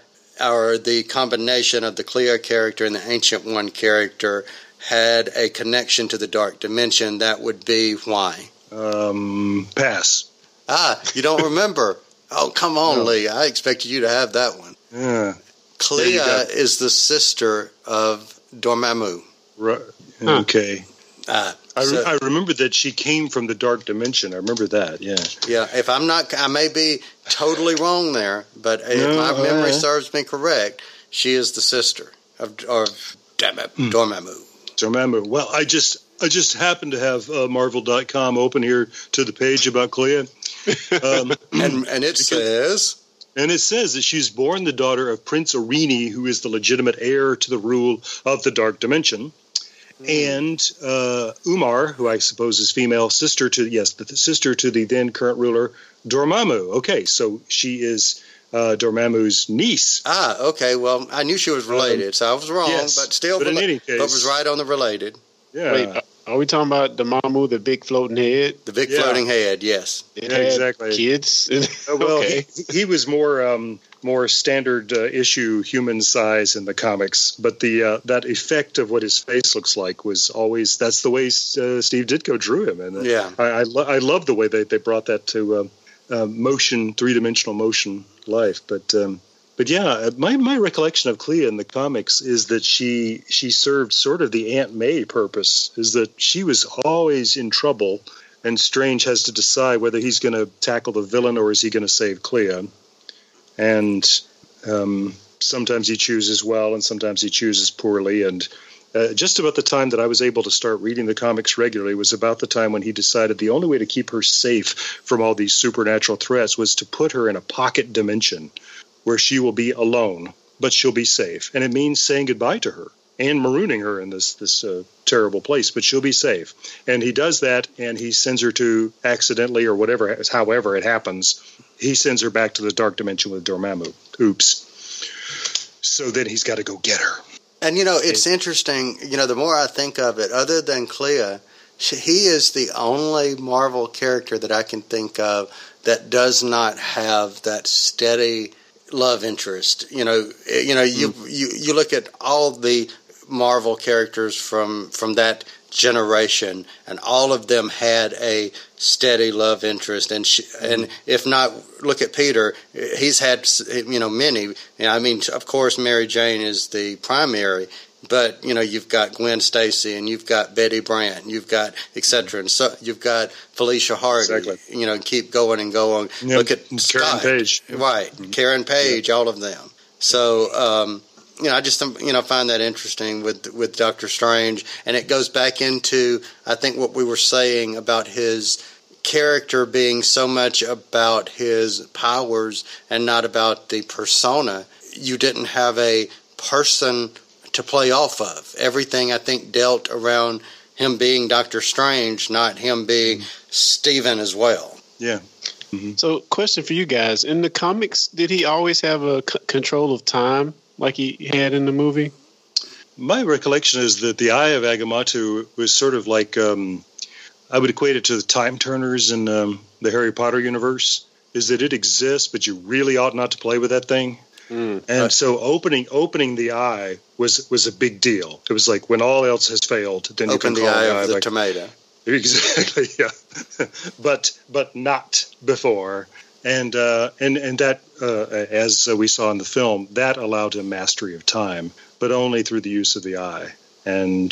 [SPEAKER 4] or the combination of the Clea character and the Ancient One character had a connection to the Dark Dimension, that would be why?
[SPEAKER 2] Um, pass.
[SPEAKER 4] Ah, you don't remember? oh, come on, no. Lee. I expected you to have that one.
[SPEAKER 2] Yeah.
[SPEAKER 4] Clea is the sister of Dormammu.
[SPEAKER 2] Right. Okay.
[SPEAKER 4] Ah,
[SPEAKER 2] I, re- I remember that she came from the dark dimension. I remember that. Yeah.
[SPEAKER 4] Yeah. If I'm not, I may be totally wrong there, but if no, my memory uh, serves me correct, she is the sister of, of damn mm. Dormammu.
[SPEAKER 2] Dormammu. Well, I just I just happened to have uh, Marvel.com open here to the page about Clea.
[SPEAKER 4] Um, and, and it because, says.
[SPEAKER 2] And it says that she's born the daughter of Prince Orini, who is the legitimate heir to the rule of the Dark Dimension. Mm. And uh, Umar, who I suppose is female, sister to yes, the sister to the then current ruler Dormammu. Okay, so she is uh, Dormammu's niece.
[SPEAKER 4] Ah, okay. Well, I knew she was related, um, so I was wrong, yes, but still,
[SPEAKER 2] but in any case,
[SPEAKER 4] but was right on the related.
[SPEAKER 3] Yeah. Wait, are we talking about Dormammu, the big floating head?
[SPEAKER 4] The big yeah. floating head, yes.
[SPEAKER 2] It yeah, exactly.
[SPEAKER 3] Kids.
[SPEAKER 2] Uh, well, okay. he, he was more um, more standard uh, issue human size in the comics, but the uh, that effect of what his face looks like was always that's the way uh, Steve Ditko drew him, and uh,
[SPEAKER 4] yeah,
[SPEAKER 2] I I, lo- I, love the way they, they brought that to um, uh, motion three dimensional motion life, but. Um, but yeah, my, my recollection of Clea in the comics is that she she served sort of the Aunt May purpose, is that she was always in trouble, and Strange has to decide whether he's going to tackle the villain or is he going to save Clea and um, sometimes he chooses well and sometimes he chooses poorly. And uh, just about the time that I was able to start reading the comics regularly was about the time when he decided the only way to keep her safe from all these supernatural threats was to put her in a pocket dimension where she will be alone but she'll be safe. And it means saying goodbye to her and marooning her in this this uh, terrible place, but she'll be safe. And he does that, and he sends her to accidentally or whatever, however it happens. He sends her back to the dark dimension with Dormammu. Oops. So then he's got to go get her.
[SPEAKER 4] And you know, it's interesting. You know, the more I think of it, other than Clea, she, he is the only Marvel character that I can think of that does not have that steady love interest. You know, you know, you mm. you you look at all the Marvel characters from from that generation, and all of them had a steady love interest. And she, and if not, look at Peter. He's had you know many. You know, I mean, of course, Mary Jane is the primary, but you know you've got Gwen Stacy and you've got Betty Brant, and you've got etc. And so you've got Felicia Hardy. Exactly. You know, keep going and going. Look at
[SPEAKER 2] Karen
[SPEAKER 4] Scott,
[SPEAKER 2] Page,
[SPEAKER 4] right? Mm-hmm. Karen Page, all of them. So. Um, you know, I just you know find that interesting with with Doctor Strange, and it goes back into I think what we were saying about his character being so much about his powers and not about the persona. You didn't have a person to play off of. Everything I think dealt around him being Doctor Strange, not him being mm-hmm. Stephen as well.
[SPEAKER 2] Yeah.
[SPEAKER 3] Mm-hmm. So, question for you guys: In the comics, did he always have a c- control of time? like he had in the movie?
[SPEAKER 2] My recollection is that the Eye of Agamotto was sort of like um, I would equate it to the time turners in um, the Harry Potter universe. Is that it exists, but you really ought not to play with that thing. Mm. And so opening opening the eye was was a big deal. It was like when all else has failed, then
[SPEAKER 4] Open
[SPEAKER 2] you can
[SPEAKER 4] the
[SPEAKER 2] call
[SPEAKER 4] eye
[SPEAKER 2] the eye
[SPEAKER 4] of the
[SPEAKER 2] like,
[SPEAKER 4] tomato.
[SPEAKER 2] Exactly, yeah. but but not before and uh, and and that, uh, as we saw in the film, that allowed him mastery of time, but only through the use of the eye, and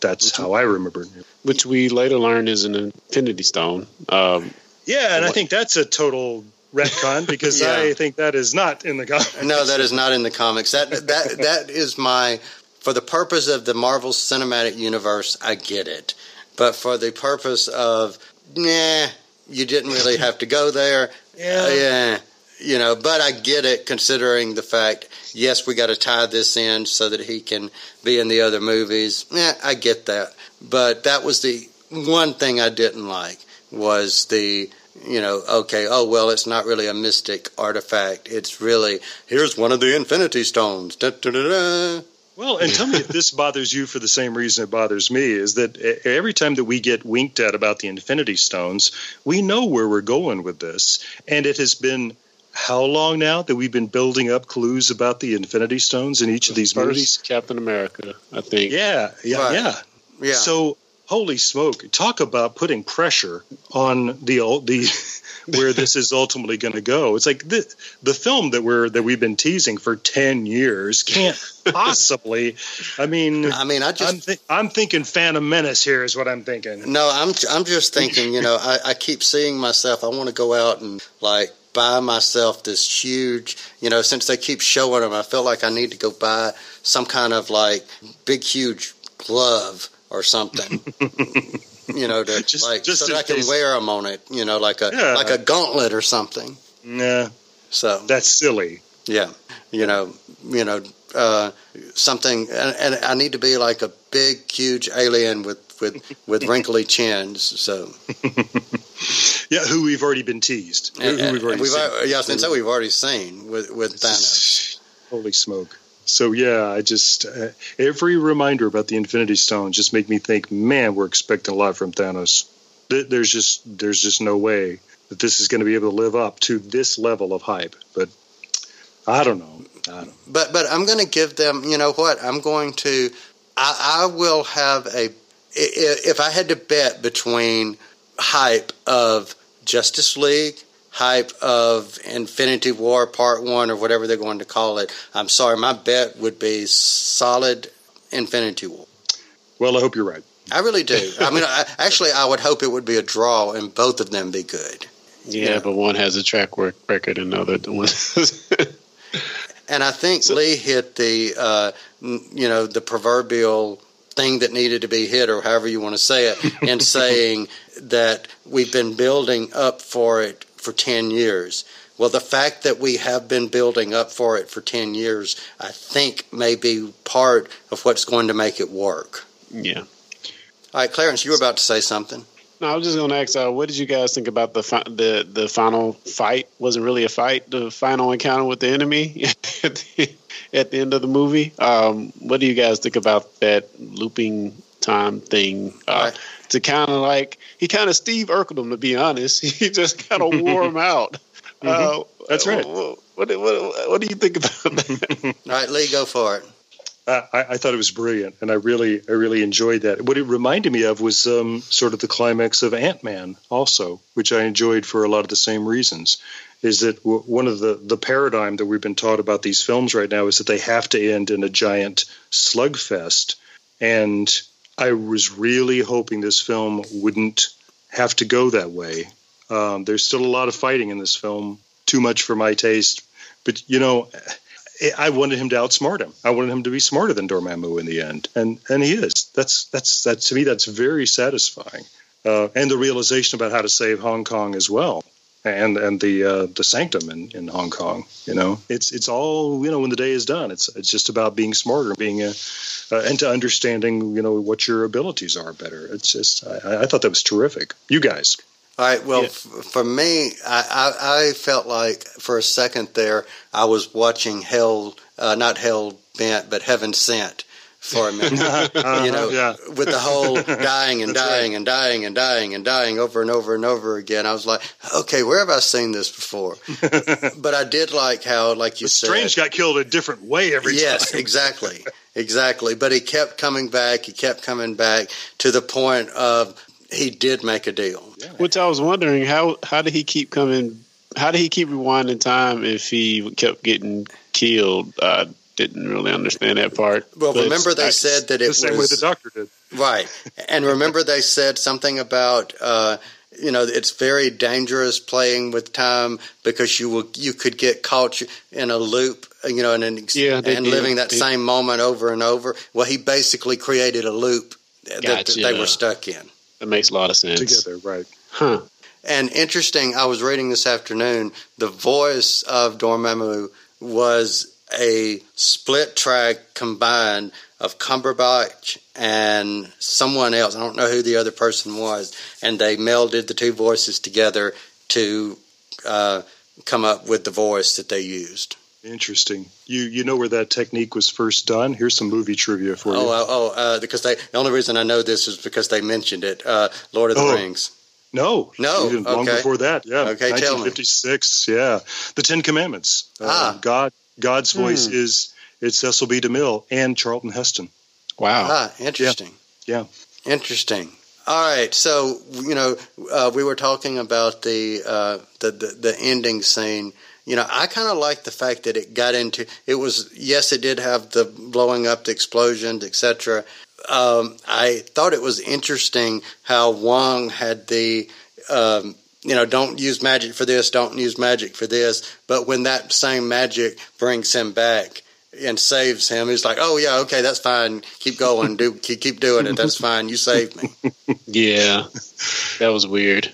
[SPEAKER 2] that's which, how I remember it.
[SPEAKER 3] Which we later learned is an Infinity Stone. Um,
[SPEAKER 2] yeah, and I think that's a total retcon because yeah. I think that is not in the comics.
[SPEAKER 4] No, that is not in the comics. That that that is my for the purpose of the Marvel Cinematic Universe. I get it, but for the purpose of nah, you didn't really have to go there.
[SPEAKER 2] Yeah. Uh,
[SPEAKER 4] yeah. You know, but I get it considering the fact, yes, we got to tie this in so that he can be in the other movies. Yeah, I get that. But that was the one thing I didn't like was the, you know, okay, oh, well, it's not really a mystic artifact. It's really, here's one of the Infinity Stones. Da, da, da,
[SPEAKER 2] well, and tell me if this bothers you for the same reason it bothers me is that every time that we get winked at about the Infinity Stones, we know where we're going with this. And it has been how long now that we've been building up clues about the Infinity Stones in each the of these movies?
[SPEAKER 3] Captain America, I think.
[SPEAKER 2] Yeah, yeah, right. yeah. Yeah. So, holy smoke, talk about putting pressure on the the where this is ultimately going to go. It's like the the film that we're that we've been teasing for ten years can't possibly. I mean,
[SPEAKER 4] I mean, I just
[SPEAKER 2] I'm, th- I'm, thinking Phantom Menace here is what I'm thinking.
[SPEAKER 4] No, I'm I'm just thinking. You know, I, I keep seeing myself. I want to go out and like buy myself this huge. You know, since they keep showing them, I feel like I need to go buy some kind of like big huge glove or something. you know, to just, like just so that I can case. wear them on it. You know, like a yeah. like a gauntlet or something.
[SPEAKER 2] Yeah.
[SPEAKER 4] So
[SPEAKER 2] that's silly.
[SPEAKER 4] Yeah. You know. You know. Uh, something, and, and I need to be like a big, huge alien with with with wrinkly chins. So,
[SPEAKER 2] yeah, who we've already been teased.
[SPEAKER 4] And,
[SPEAKER 2] who
[SPEAKER 4] we've already we've, seen. Yeah, since we've already seen with with Thanos.
[SPEAKER 2] Holy smoke! So yeah, I just uh, every reminder about the Infinity Stone just make me think, man, we're expecting a lot from Thanos. There's just there's just no way that this is going to be able to live up to this level of hype. But I don't know. I don't know.
[SPEAKER 4] But but I'm going to give them. You know what? I'm going to. I, I will have a. If I had to bet between hype of Justice League hype of Infinity War Part 1 or whatever they're going to call it. I'm sorry, my bet would be solid Infinity War.
[SPEAKER 2] Well, I hope you're right.
[SPEAKER 4] I really do. I mean, I, actually, I would hope it would be a draw and both of them be good.
[SPEAKER 3] Yeah, yeah. but one has a track record and the other one.
[SPEAKER 4] and I think so, Lee hit the, uh, you know, the proverbial thing that needed to be hit, or however you want to say it, in saying that we've been building up for it for 10 years. well, the fact that we have been building up for it for 10 years, I think may be part of what's going to make it work.
[SPEAKER 3] Yeah.
[SPEAKER 4] All right, Clarence, you were about to say something.
[SPEAKER 3] No, I was just going to ask, uh, what did you guys think about the fi- the the final fight? Wasn't really a fight. The final encounter with the enemy at, the, at the end of the movie. Um, what do you guys think about that looping time thing? Uh, right. To kind of like he kind of Steve Urkeled him, to be honest. He just kind of wore him out.
[SPEAKER 2] Mm-hmm. Uh, That's right.
[SPEAKER 3] What, what, what, what, do you think about that?
[SPEAKER 4] All right, Lee, go for it.
[SPEAKER 2] I, I, thought it was brilliant, and I really, I really enjoyed that. What it reminded me of was um, sort of the climax of Ant Man, also, which I enjoyed for a lot of the same reasons. Is that w- one of the the paradigm that we've been taught about these films right now is that they have to end in a giant slugfest, and I was really hoping this film wouldn't have to go that way. Um, there's still a lot of fighting in this film, too much for my taste, but you know I wanted him to outsmart him. I wanted him to be smarter than Dormammu in the end, and and he is. That's that's that to me. That's very satisfying, uh, and the realization about how to save Hong Kong as well, and and the uh, the sanctum in, in Hong Kong. You know, it's it's all you know when the day is done. It's it's just about being smarter, being a, uh, and to understanding you know what your abilities are better. It's just I, I thought that was terrific. You guys.
[SPEAKER 4] All right. Well, yeah. f- for me, I, I, I, felt like for a second there, I was watching Hell, uh, not Hell Bent, but Heaven Sent for a minute. uh-huh, you know, yeah. with the whole dying and dying right. and dying and dying and dying over and over and over again. I was like, okay, where have I seen this before? but I did like how, like you
[SPEAKER 2] said,
[SPEAKER 4] Strange
[SPEAKER 2] got killed a different way every
[SPEAKER 4] yes, time. Yes, exactly. Exactly. But he kept coming back. He kept coming back to the point of he did make a deal.
[SPEAKER 3] Yeah. Which I was wondering how how did he keep coming? How did he keep rewinding time if he kept getting killed? I didn't really understand that part.
[SPEAKER 4] Well, but remember they I, said that it was
[SPEAKER 2] the same
[SPEAKER 4] was
[SPEAKER 2] way the doctor did,
[SPEAKER 4] right? And remember they said something about. Uh, you know it's very dangerous playing with time because you will you could get caught in a loop you know and yeah, and did. living that they, same moment over and over well he basically created a loop that, gotcha. that they were stuck in
[SPEAKER 3] that makes a lot of sense.
[SPEAKER 2] Together, right.
[SPEAKER 3] Huh.
[SPEAKER 4] And interesting, I was reading this afternoon, the voice of Dormammu was a split track combined of Cumberbatch and someone else. I don't know who the other person was. And they melded the two voices together to uh, come up with the voice that they used.
[SPEAKER 2] Interesting. You you know where that technique was first done? Here's some movie trivia for you.
[SPEAKER 4] Oh, uh, oh, uh, because they the only reason I know this is because they mentioned it. Uh, Lord of the oh. Rings.
[SPEAKER 2] No,
[SPEAKER 4] no,
[SPEAKER 2] even long
[SPEAKER 4] okay.
[SPEAKER 2] before that. Yeah,
[SPEAKER 4] okay,
[SPEAKER 2] 1956. Yeah, the Ten Commandments. Uh, ah. God, God's voice hmm. is it's Cecil B. DeMille and Charlton Heston.
[SPEAKER 3] Wow.
[SPEAKER 4] Ah, interesting.
[SPEAKER 2] Yeah.
[SPEAKER 4] yeah. Interesting. All right, so you know, uh, we were talking about the, uh, the, the the ending scene you know, I kind of like the fact that it got into it was yes, it did have the blowing up, the explosions, etc. Um, I thought it was interesting how Wong had the um, you know, don't use magic for this, don't use magic for this. But when that same magic brings him back and saves him, he's like, "Oh yeah, okay, that's fine. Keep going, do keep doing it. That's fine. You saved me."
[SPEAKER 3] Yeah, that was weird.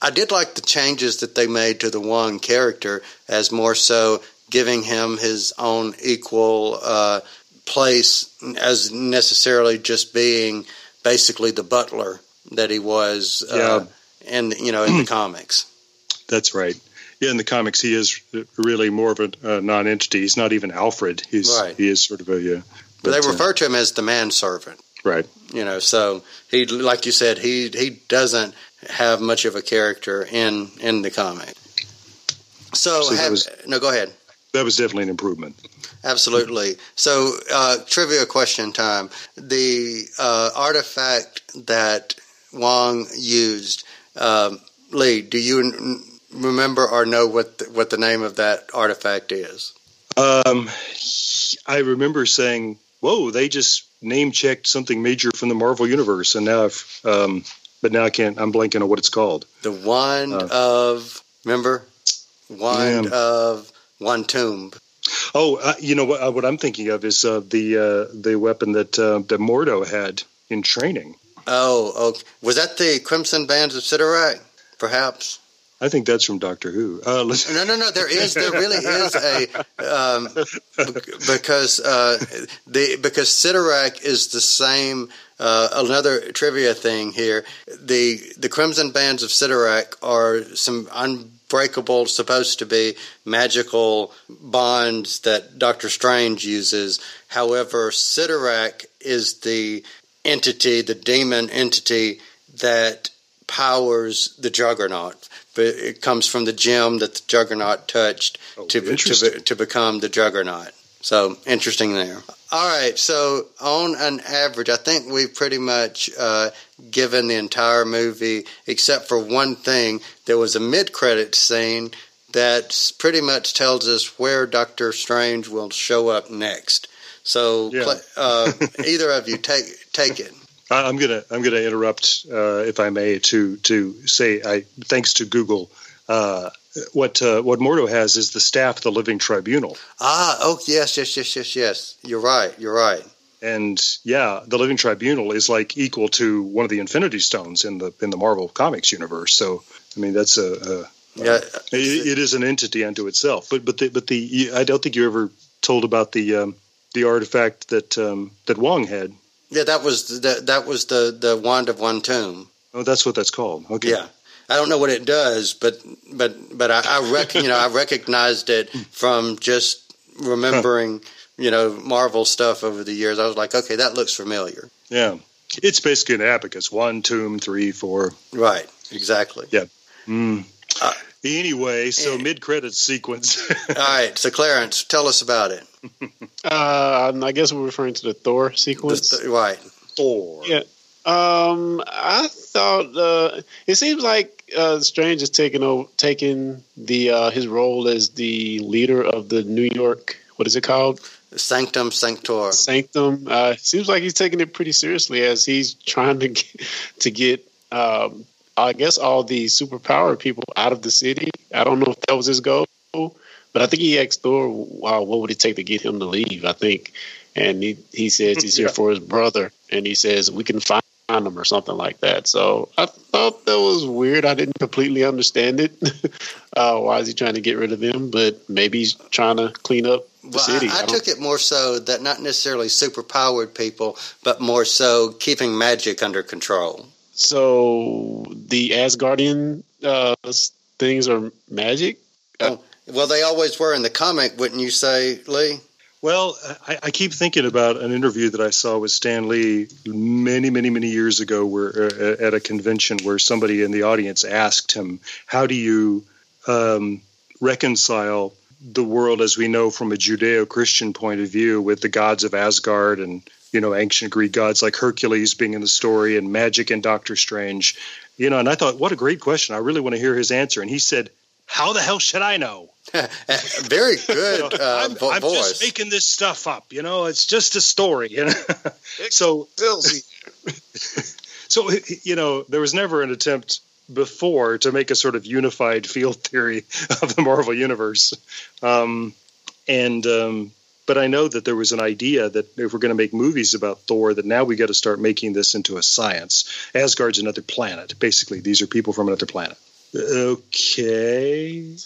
[SPEAKER 4] I did like the changes that they made to the one character as more so giving him his own equal uh, place as necessarily just being basically the butler that he was uh, in you know in the comics.
[SPEAKER 2] That's right. Yeah, in the comics, he is really more of a, a non-entity. He's not even Alfred. He's right. he is sort of a yeah.
[SPEAKER 4] But, but they uh, refer uh, to him as the manservant.
[SPEAKER 2] Right.
[SPEAKER 4] You know, so he like you said, he he doesn't have much of a character in in the comic. So, so have, was, no, go ahead.
[SPEAKER 2] That was definitely an improvement.
[SPEAKER 4] Absolutely. So, uh, trivia question time: the uh, artifact that Wong used, um, Lee, do you n- remember or know what the, what the name of that artifact is?
[SPEAKER 2] Um, I remember saying, "Whoa!" They just name checked something major from the Marvel universe, and now I've um, but now I can't. I'm blanking on what it's called.
[SPEAKER 4] The wand uh, of remember, wand yeah. of Watoomb.
[SPEAKER 2] Oh, uh, you know what? Uh, what I'm thinking of is uh, the uh, the weapon that that Mordo had in training.
[SPEAKER 4] Oh, okay. Was that the Crimson Bands of Cyttorak? Perhaps.
[SPEAKER 2] I think that's from Doctor Who. Uh,
[SPEAKER 4] no, no, no. There is, there really is a um, because uh, the because Cyttorak is the same. Uh, another trivia thing here: the the Crimson Bands of Cyttorak are some unbreakable, supposed to be magical bonds that Doctor Strange uses. However, Cyttorak is the entity, the demon entity that powers the Juggernaut. But it comes from the gem that the Juggernaut touched oh, to, to to become the Juggernaut. So interesting there. All right, so on an average, I think we've pretty much uh, given the entire movie, except for one thing. There was a mid-credit scene that pretty much tells us where Doctor Strange will show up next. So, yeah. uh, either of you take take it.
[SPEAKER 2] I'm gonna I'm gonna interrupt, uh, if I may, to to say I thanks to Google. Uh, what uh, what Mordo has is the staff of the Living Tribunal.
[SPEAKER 4] Ah, oh yes, yes, yes, yes, yes. You're right. You're right.
[SPEAKER 2] And yeah, the Living Tribunal is like equal to one of the Infinity Stones in the in the Marvel Comics universe. So I mean, that's a, a yeah, it, it is an entity unto itself. But but the but the I don't think you ever told about the um, the artifact that um, that Wong had
[SPEAKER 4] yeah, that was the that was the the wand of Watoomb.
[SPEAKER 2] Oh, that's what that's called. Okay.
[SPEAKER 4] Yeah. I don't know what it does, but but but I, I rec- you know I recognized it from just remembering you know Marvel stuff over the years. I was like, okay, that looks familiar.
[SPEAKER 2] Yeah, it's basically an abacus: one, two, three, four.
[SPEAKER 4] Right. Exactly.
[SPEAKER 2] Yeah. Mm. Uh, anyway, so uh, mid credits sequence.
[SPEAKER 4] all right. So Clarence, tell us about it.
[SPEAKER 3] Uh, I guess we're referring to the Thor sequence,
[SPEAKER 4] the, right?
[SPEAKER 2] Thor.
[SPEAKER 3] Yeah. Um, I thought uh, it seems like uh, Strange is taking over, taking the uh, his role as the leader of the New York. What is it called?
[SPEAKER 4] Sanctum Sanctorum.
[SPEAKER 3] Sanctum. Uh, seems like he's taking it pretty seriously as he's trying to get, to get. Um, I guess all the superpower people out of the city. I don't know if that was his goal, but I think he asked Thor, wow, what would it take to get him to leave? I think. And he, he says he's here yeah. for his brother. And he says, we can find him or something like that. So I thought that was weird. I didn't completely understand it. uh, why is he trying to get rid of them? But maybe he's trying to clean up the well, city.
[SPEAKER 4] I, I, I took it more so that not necessarily super powered people, but more so keeping magic under control.
[SPEAKER 3] So the Asgardian uh, things are magic?
[SPEAKER 4] Oh, well, they always were in the comic, wouldn't you say, Lee?
[SPEAKER 2] Well, I, I, keep thinking about an interview that I saw with Stan Lee many, many, many years ago, where uh, at a convention, where somebody in the audience asked him, "How do you um, reconcile the world as we know from a Judeo-Christian point of view with the gods of Asgard and you know ancient Greek gods like Hercules being in the story and magic and Doctor Strange?" You know, and I thought, what a great question. I really want to hear his answer. And he said, "How the hell should I know?"
[SPEAKER 4] Very good you know, uh,
[SPEAKER 2] I'm, vo- I'm just making this stuff up. You know, it's just a story. You know, so so you know, there was never an attempt before to make a sort of unified field theory of the Marvel universe, um, and um, but I know that there was an idea that if we're going to make movies about Thor, that now we got to start making this into a science. Asgard's another planet. Basically, these are people from another planet. Okay.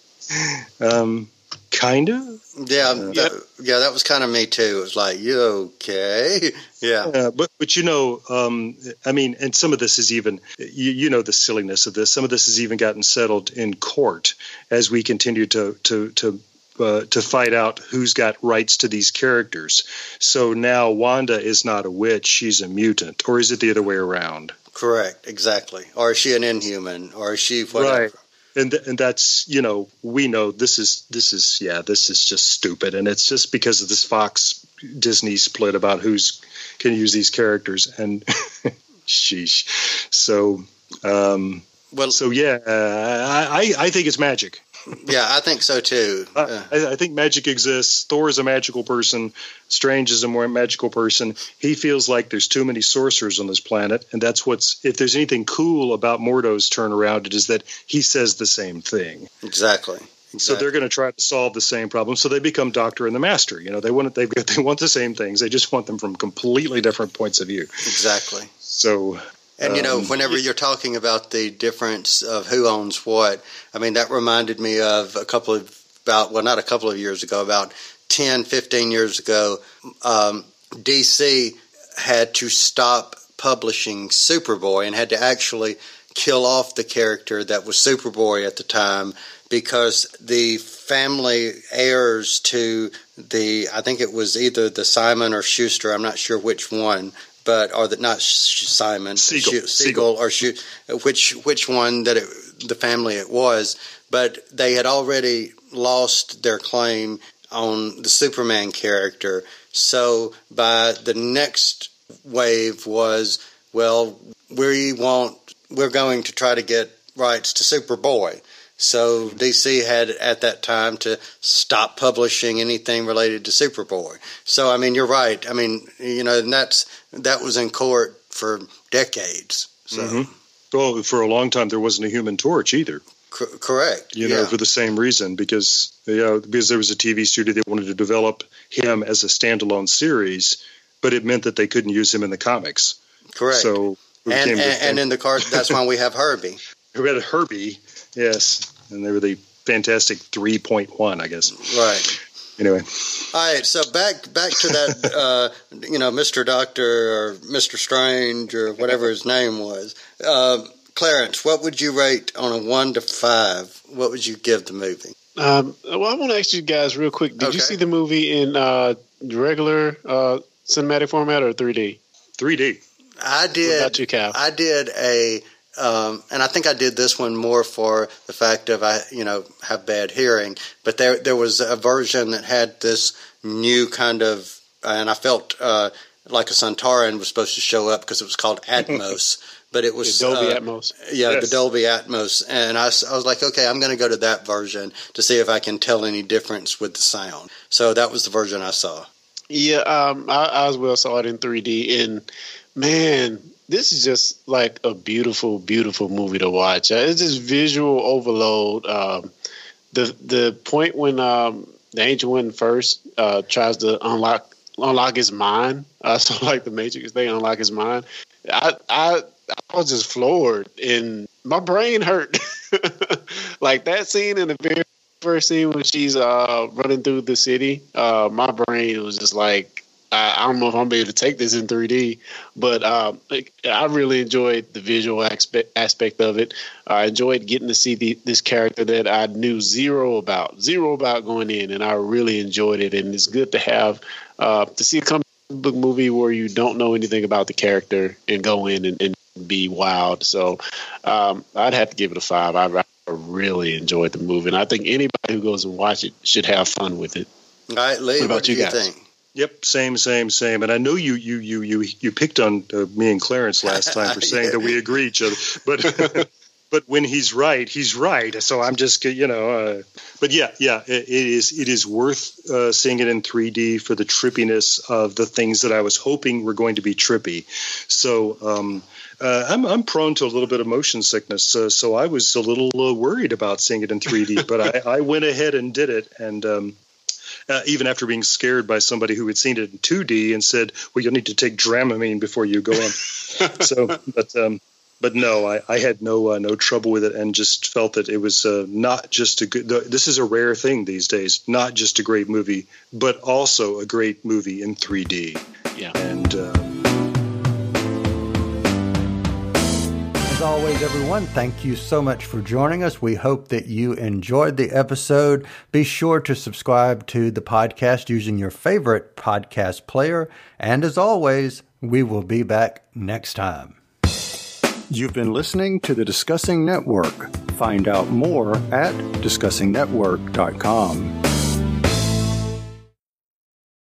[SPEAKER 2] um, kind of.
[SPEAKER 4] Yeah, uh, that, yeah, that was kind of me too. It was like, you okay? Yeah,
[SPEAKER 2] uh, but but you know, um, I mean, and some of this is even, you, you know, the silliness of this. Some of this has even gotten settled in court as we continue to to to uh, to fight out who's got rights to these characters. So now Wanda is not a witch; she's a mutant, or is it the other way around?
[SPEAKER 4] Correct, exactly. Or is she an inhuman? Or is she whatever?
[SPEAKER 2] Right and th- and that's you know we know this is this is yeah this is just stupid and it's just because of this Fox Disney split about who's can use these characters and sheesh so um well so yeah uh, I I think it's magic
[SPEAKER 4] yeah, I think so too.
[SPEAKER 2] I, I, think magic exists. Thor is a magical person. Strange is a more magical person. He feels like there's too many sorcerers on this planet, and that's what's. If there's anything cool about Mordo's turnaround, it is that he says the same thing.
[SPEAKER 4] Exactly.
[SPEAKER 2] Exactly. So they're going to try to solve the same problem. So they become Doctor and the Master. You know, they want they've got they want the same things. They just want them from completely different points of view.
[SPEAKER 4] Exactly.
[SPEAKER 2] So
[SPEAKER 4] And you know, um, whenever you're talking about the difference of who owns what, I mean that reminded me of a couple of about well, not a couple of years ago, about 10, 15 years ago, um, DC had to stop publishing Superboy and had to actually kill off the character that was Superboy at the time because the family heirs to the I think it was either the Simon or Schuster I'm not sure which one but or that not Simon
[SPEAKER 2] Siegel,
[SPEAKER 4] Siegel, or which which one that it, the family it was but they had already lost their claim on the Superman character. So by the next wave was well we want we're going to try to get rights to Superboy so DC had at that time to stop publishing anything related to Superboy. So I mean, you're right. I mean, you know, and that's that was in court for decades. So. Mm-hmm.
[SPEAKER 2] Well, for a long time there wasn't a Human Torch either.
[SPEAKER 4] C- correct.
[SPEAKER 2] You know, yeah. for the same reason because you know, because there was a TV studio that wanted to develop him as a standalone series, but it meant that they couldn't use him in the comics.
[SPEAKER 4] Correct.
[SPEAKER 2] So
[SPEAKER 4] and, and, and in the card, that's why we have Herbie.
[SPEAKER 2] We had Herbie, Yes, and they were the fantastic 3.1, I guess.
[SPEAKER 4] Right.
[SPEAKER 2] Anyway.
[SPEAKER 4] All right, so back back to that, uh, you know, Mr. Doctor or Mr. Strange or whatever his name was. Uh, Clarence, what would you rate on a one to five? What would you give the movie?
[SPEAKER 3] Um, well, I want to ask you guys real quick. Did okay. you see the movie in uh, regular uh, cinematic format or 3D?
[SPEAKER 2] 3D.
[SPEAKER 4] I did.
[SPEAKER 3] What about you, Cal?
[SPEAKER 4] I did a um, and I think I did this one more for the fact of I, you know, have bad hearing. But there, there was a version that had this new kind of, and I felt uh, like a Sontaran was supposed to show up because it was called Atmos. but it was
[SPEAKER 3] Dolby uh, Atmos.
[SPEAKER 4] Yeah, yes. the Dolby Atmos, and I, I was like, okay, I'm going to go to that version to see if I can tell any difference with the sound. So that was the version I saw.
[SPEAKER 3] Yeah, um, I, I as well saw it in 3D, and man, this is just like a beautiful, beautiful movie to watch. Uh, it's just visual overload. Um, the the point when um, the Ancient One first uh, tries to unlock unlock his mind, uh, so like the Matrix, they unlock his mind. I I I was just floored, and my brain hurt. like that scene in the very first scene when she's uh, running through the city, uh, my brain was just like I, I, don't know if I'm able to take this in 3D, but um, I really enjoyed the visual aspect aspect of it. I enjoyed getting to see the, this character that I knew zero about, zero about going in, and I really enjoyed it. And it's good to have uh, to see a comic book movie where you don't know anything about the character and go in and, and be wild. So um, I'd have to give it a five. I, I really enjoyed the movie, and I think anybody who goes and watch it should have fun with it.
[SPEAKER 4] All right, Lee, what, about what you, you guys? think?
[SPEAKER 2] Yep, same, same, same. And I know you, you, you, you, you picked on uh, me and Clarence last time for saying yeah. that we agree each other, but. but when he's right, he's right. So I'm just, you know, uh, but yeah, yeah, it, it is. It is worth uh, seeing it in 3D for the trippiness of the things that I was hoping were going to be trippy. So um, uh, I'm I'm prone to a little bit of motion sickness, so I was a little uh, worried about seeing it in 3D. but I, I went ahead and did it, and um, uh, even after being scared by somebody who had seen it in 2D and said, "Well, you'll need to take Dramamine before you go on." so, but um, but no, I, I had no uh, no trouble with it, and just felt that it was uh, not just a good. The, this is a rare thing these days. Not just a great movie, but also a great movie in 3D.
[SPEAKER 3] Yeah,
[SPEAKER 2] and. Uh,
[SPEAKER 1] As always, everyone, thank you so much for joining us. We hope that you enjoyed the episode. Be sure to subscribe to the podcast using your favorite podcast player. And as always, we will be back next time. You've been listening to the Discussing Network. Find out more at discussingnetwork.com.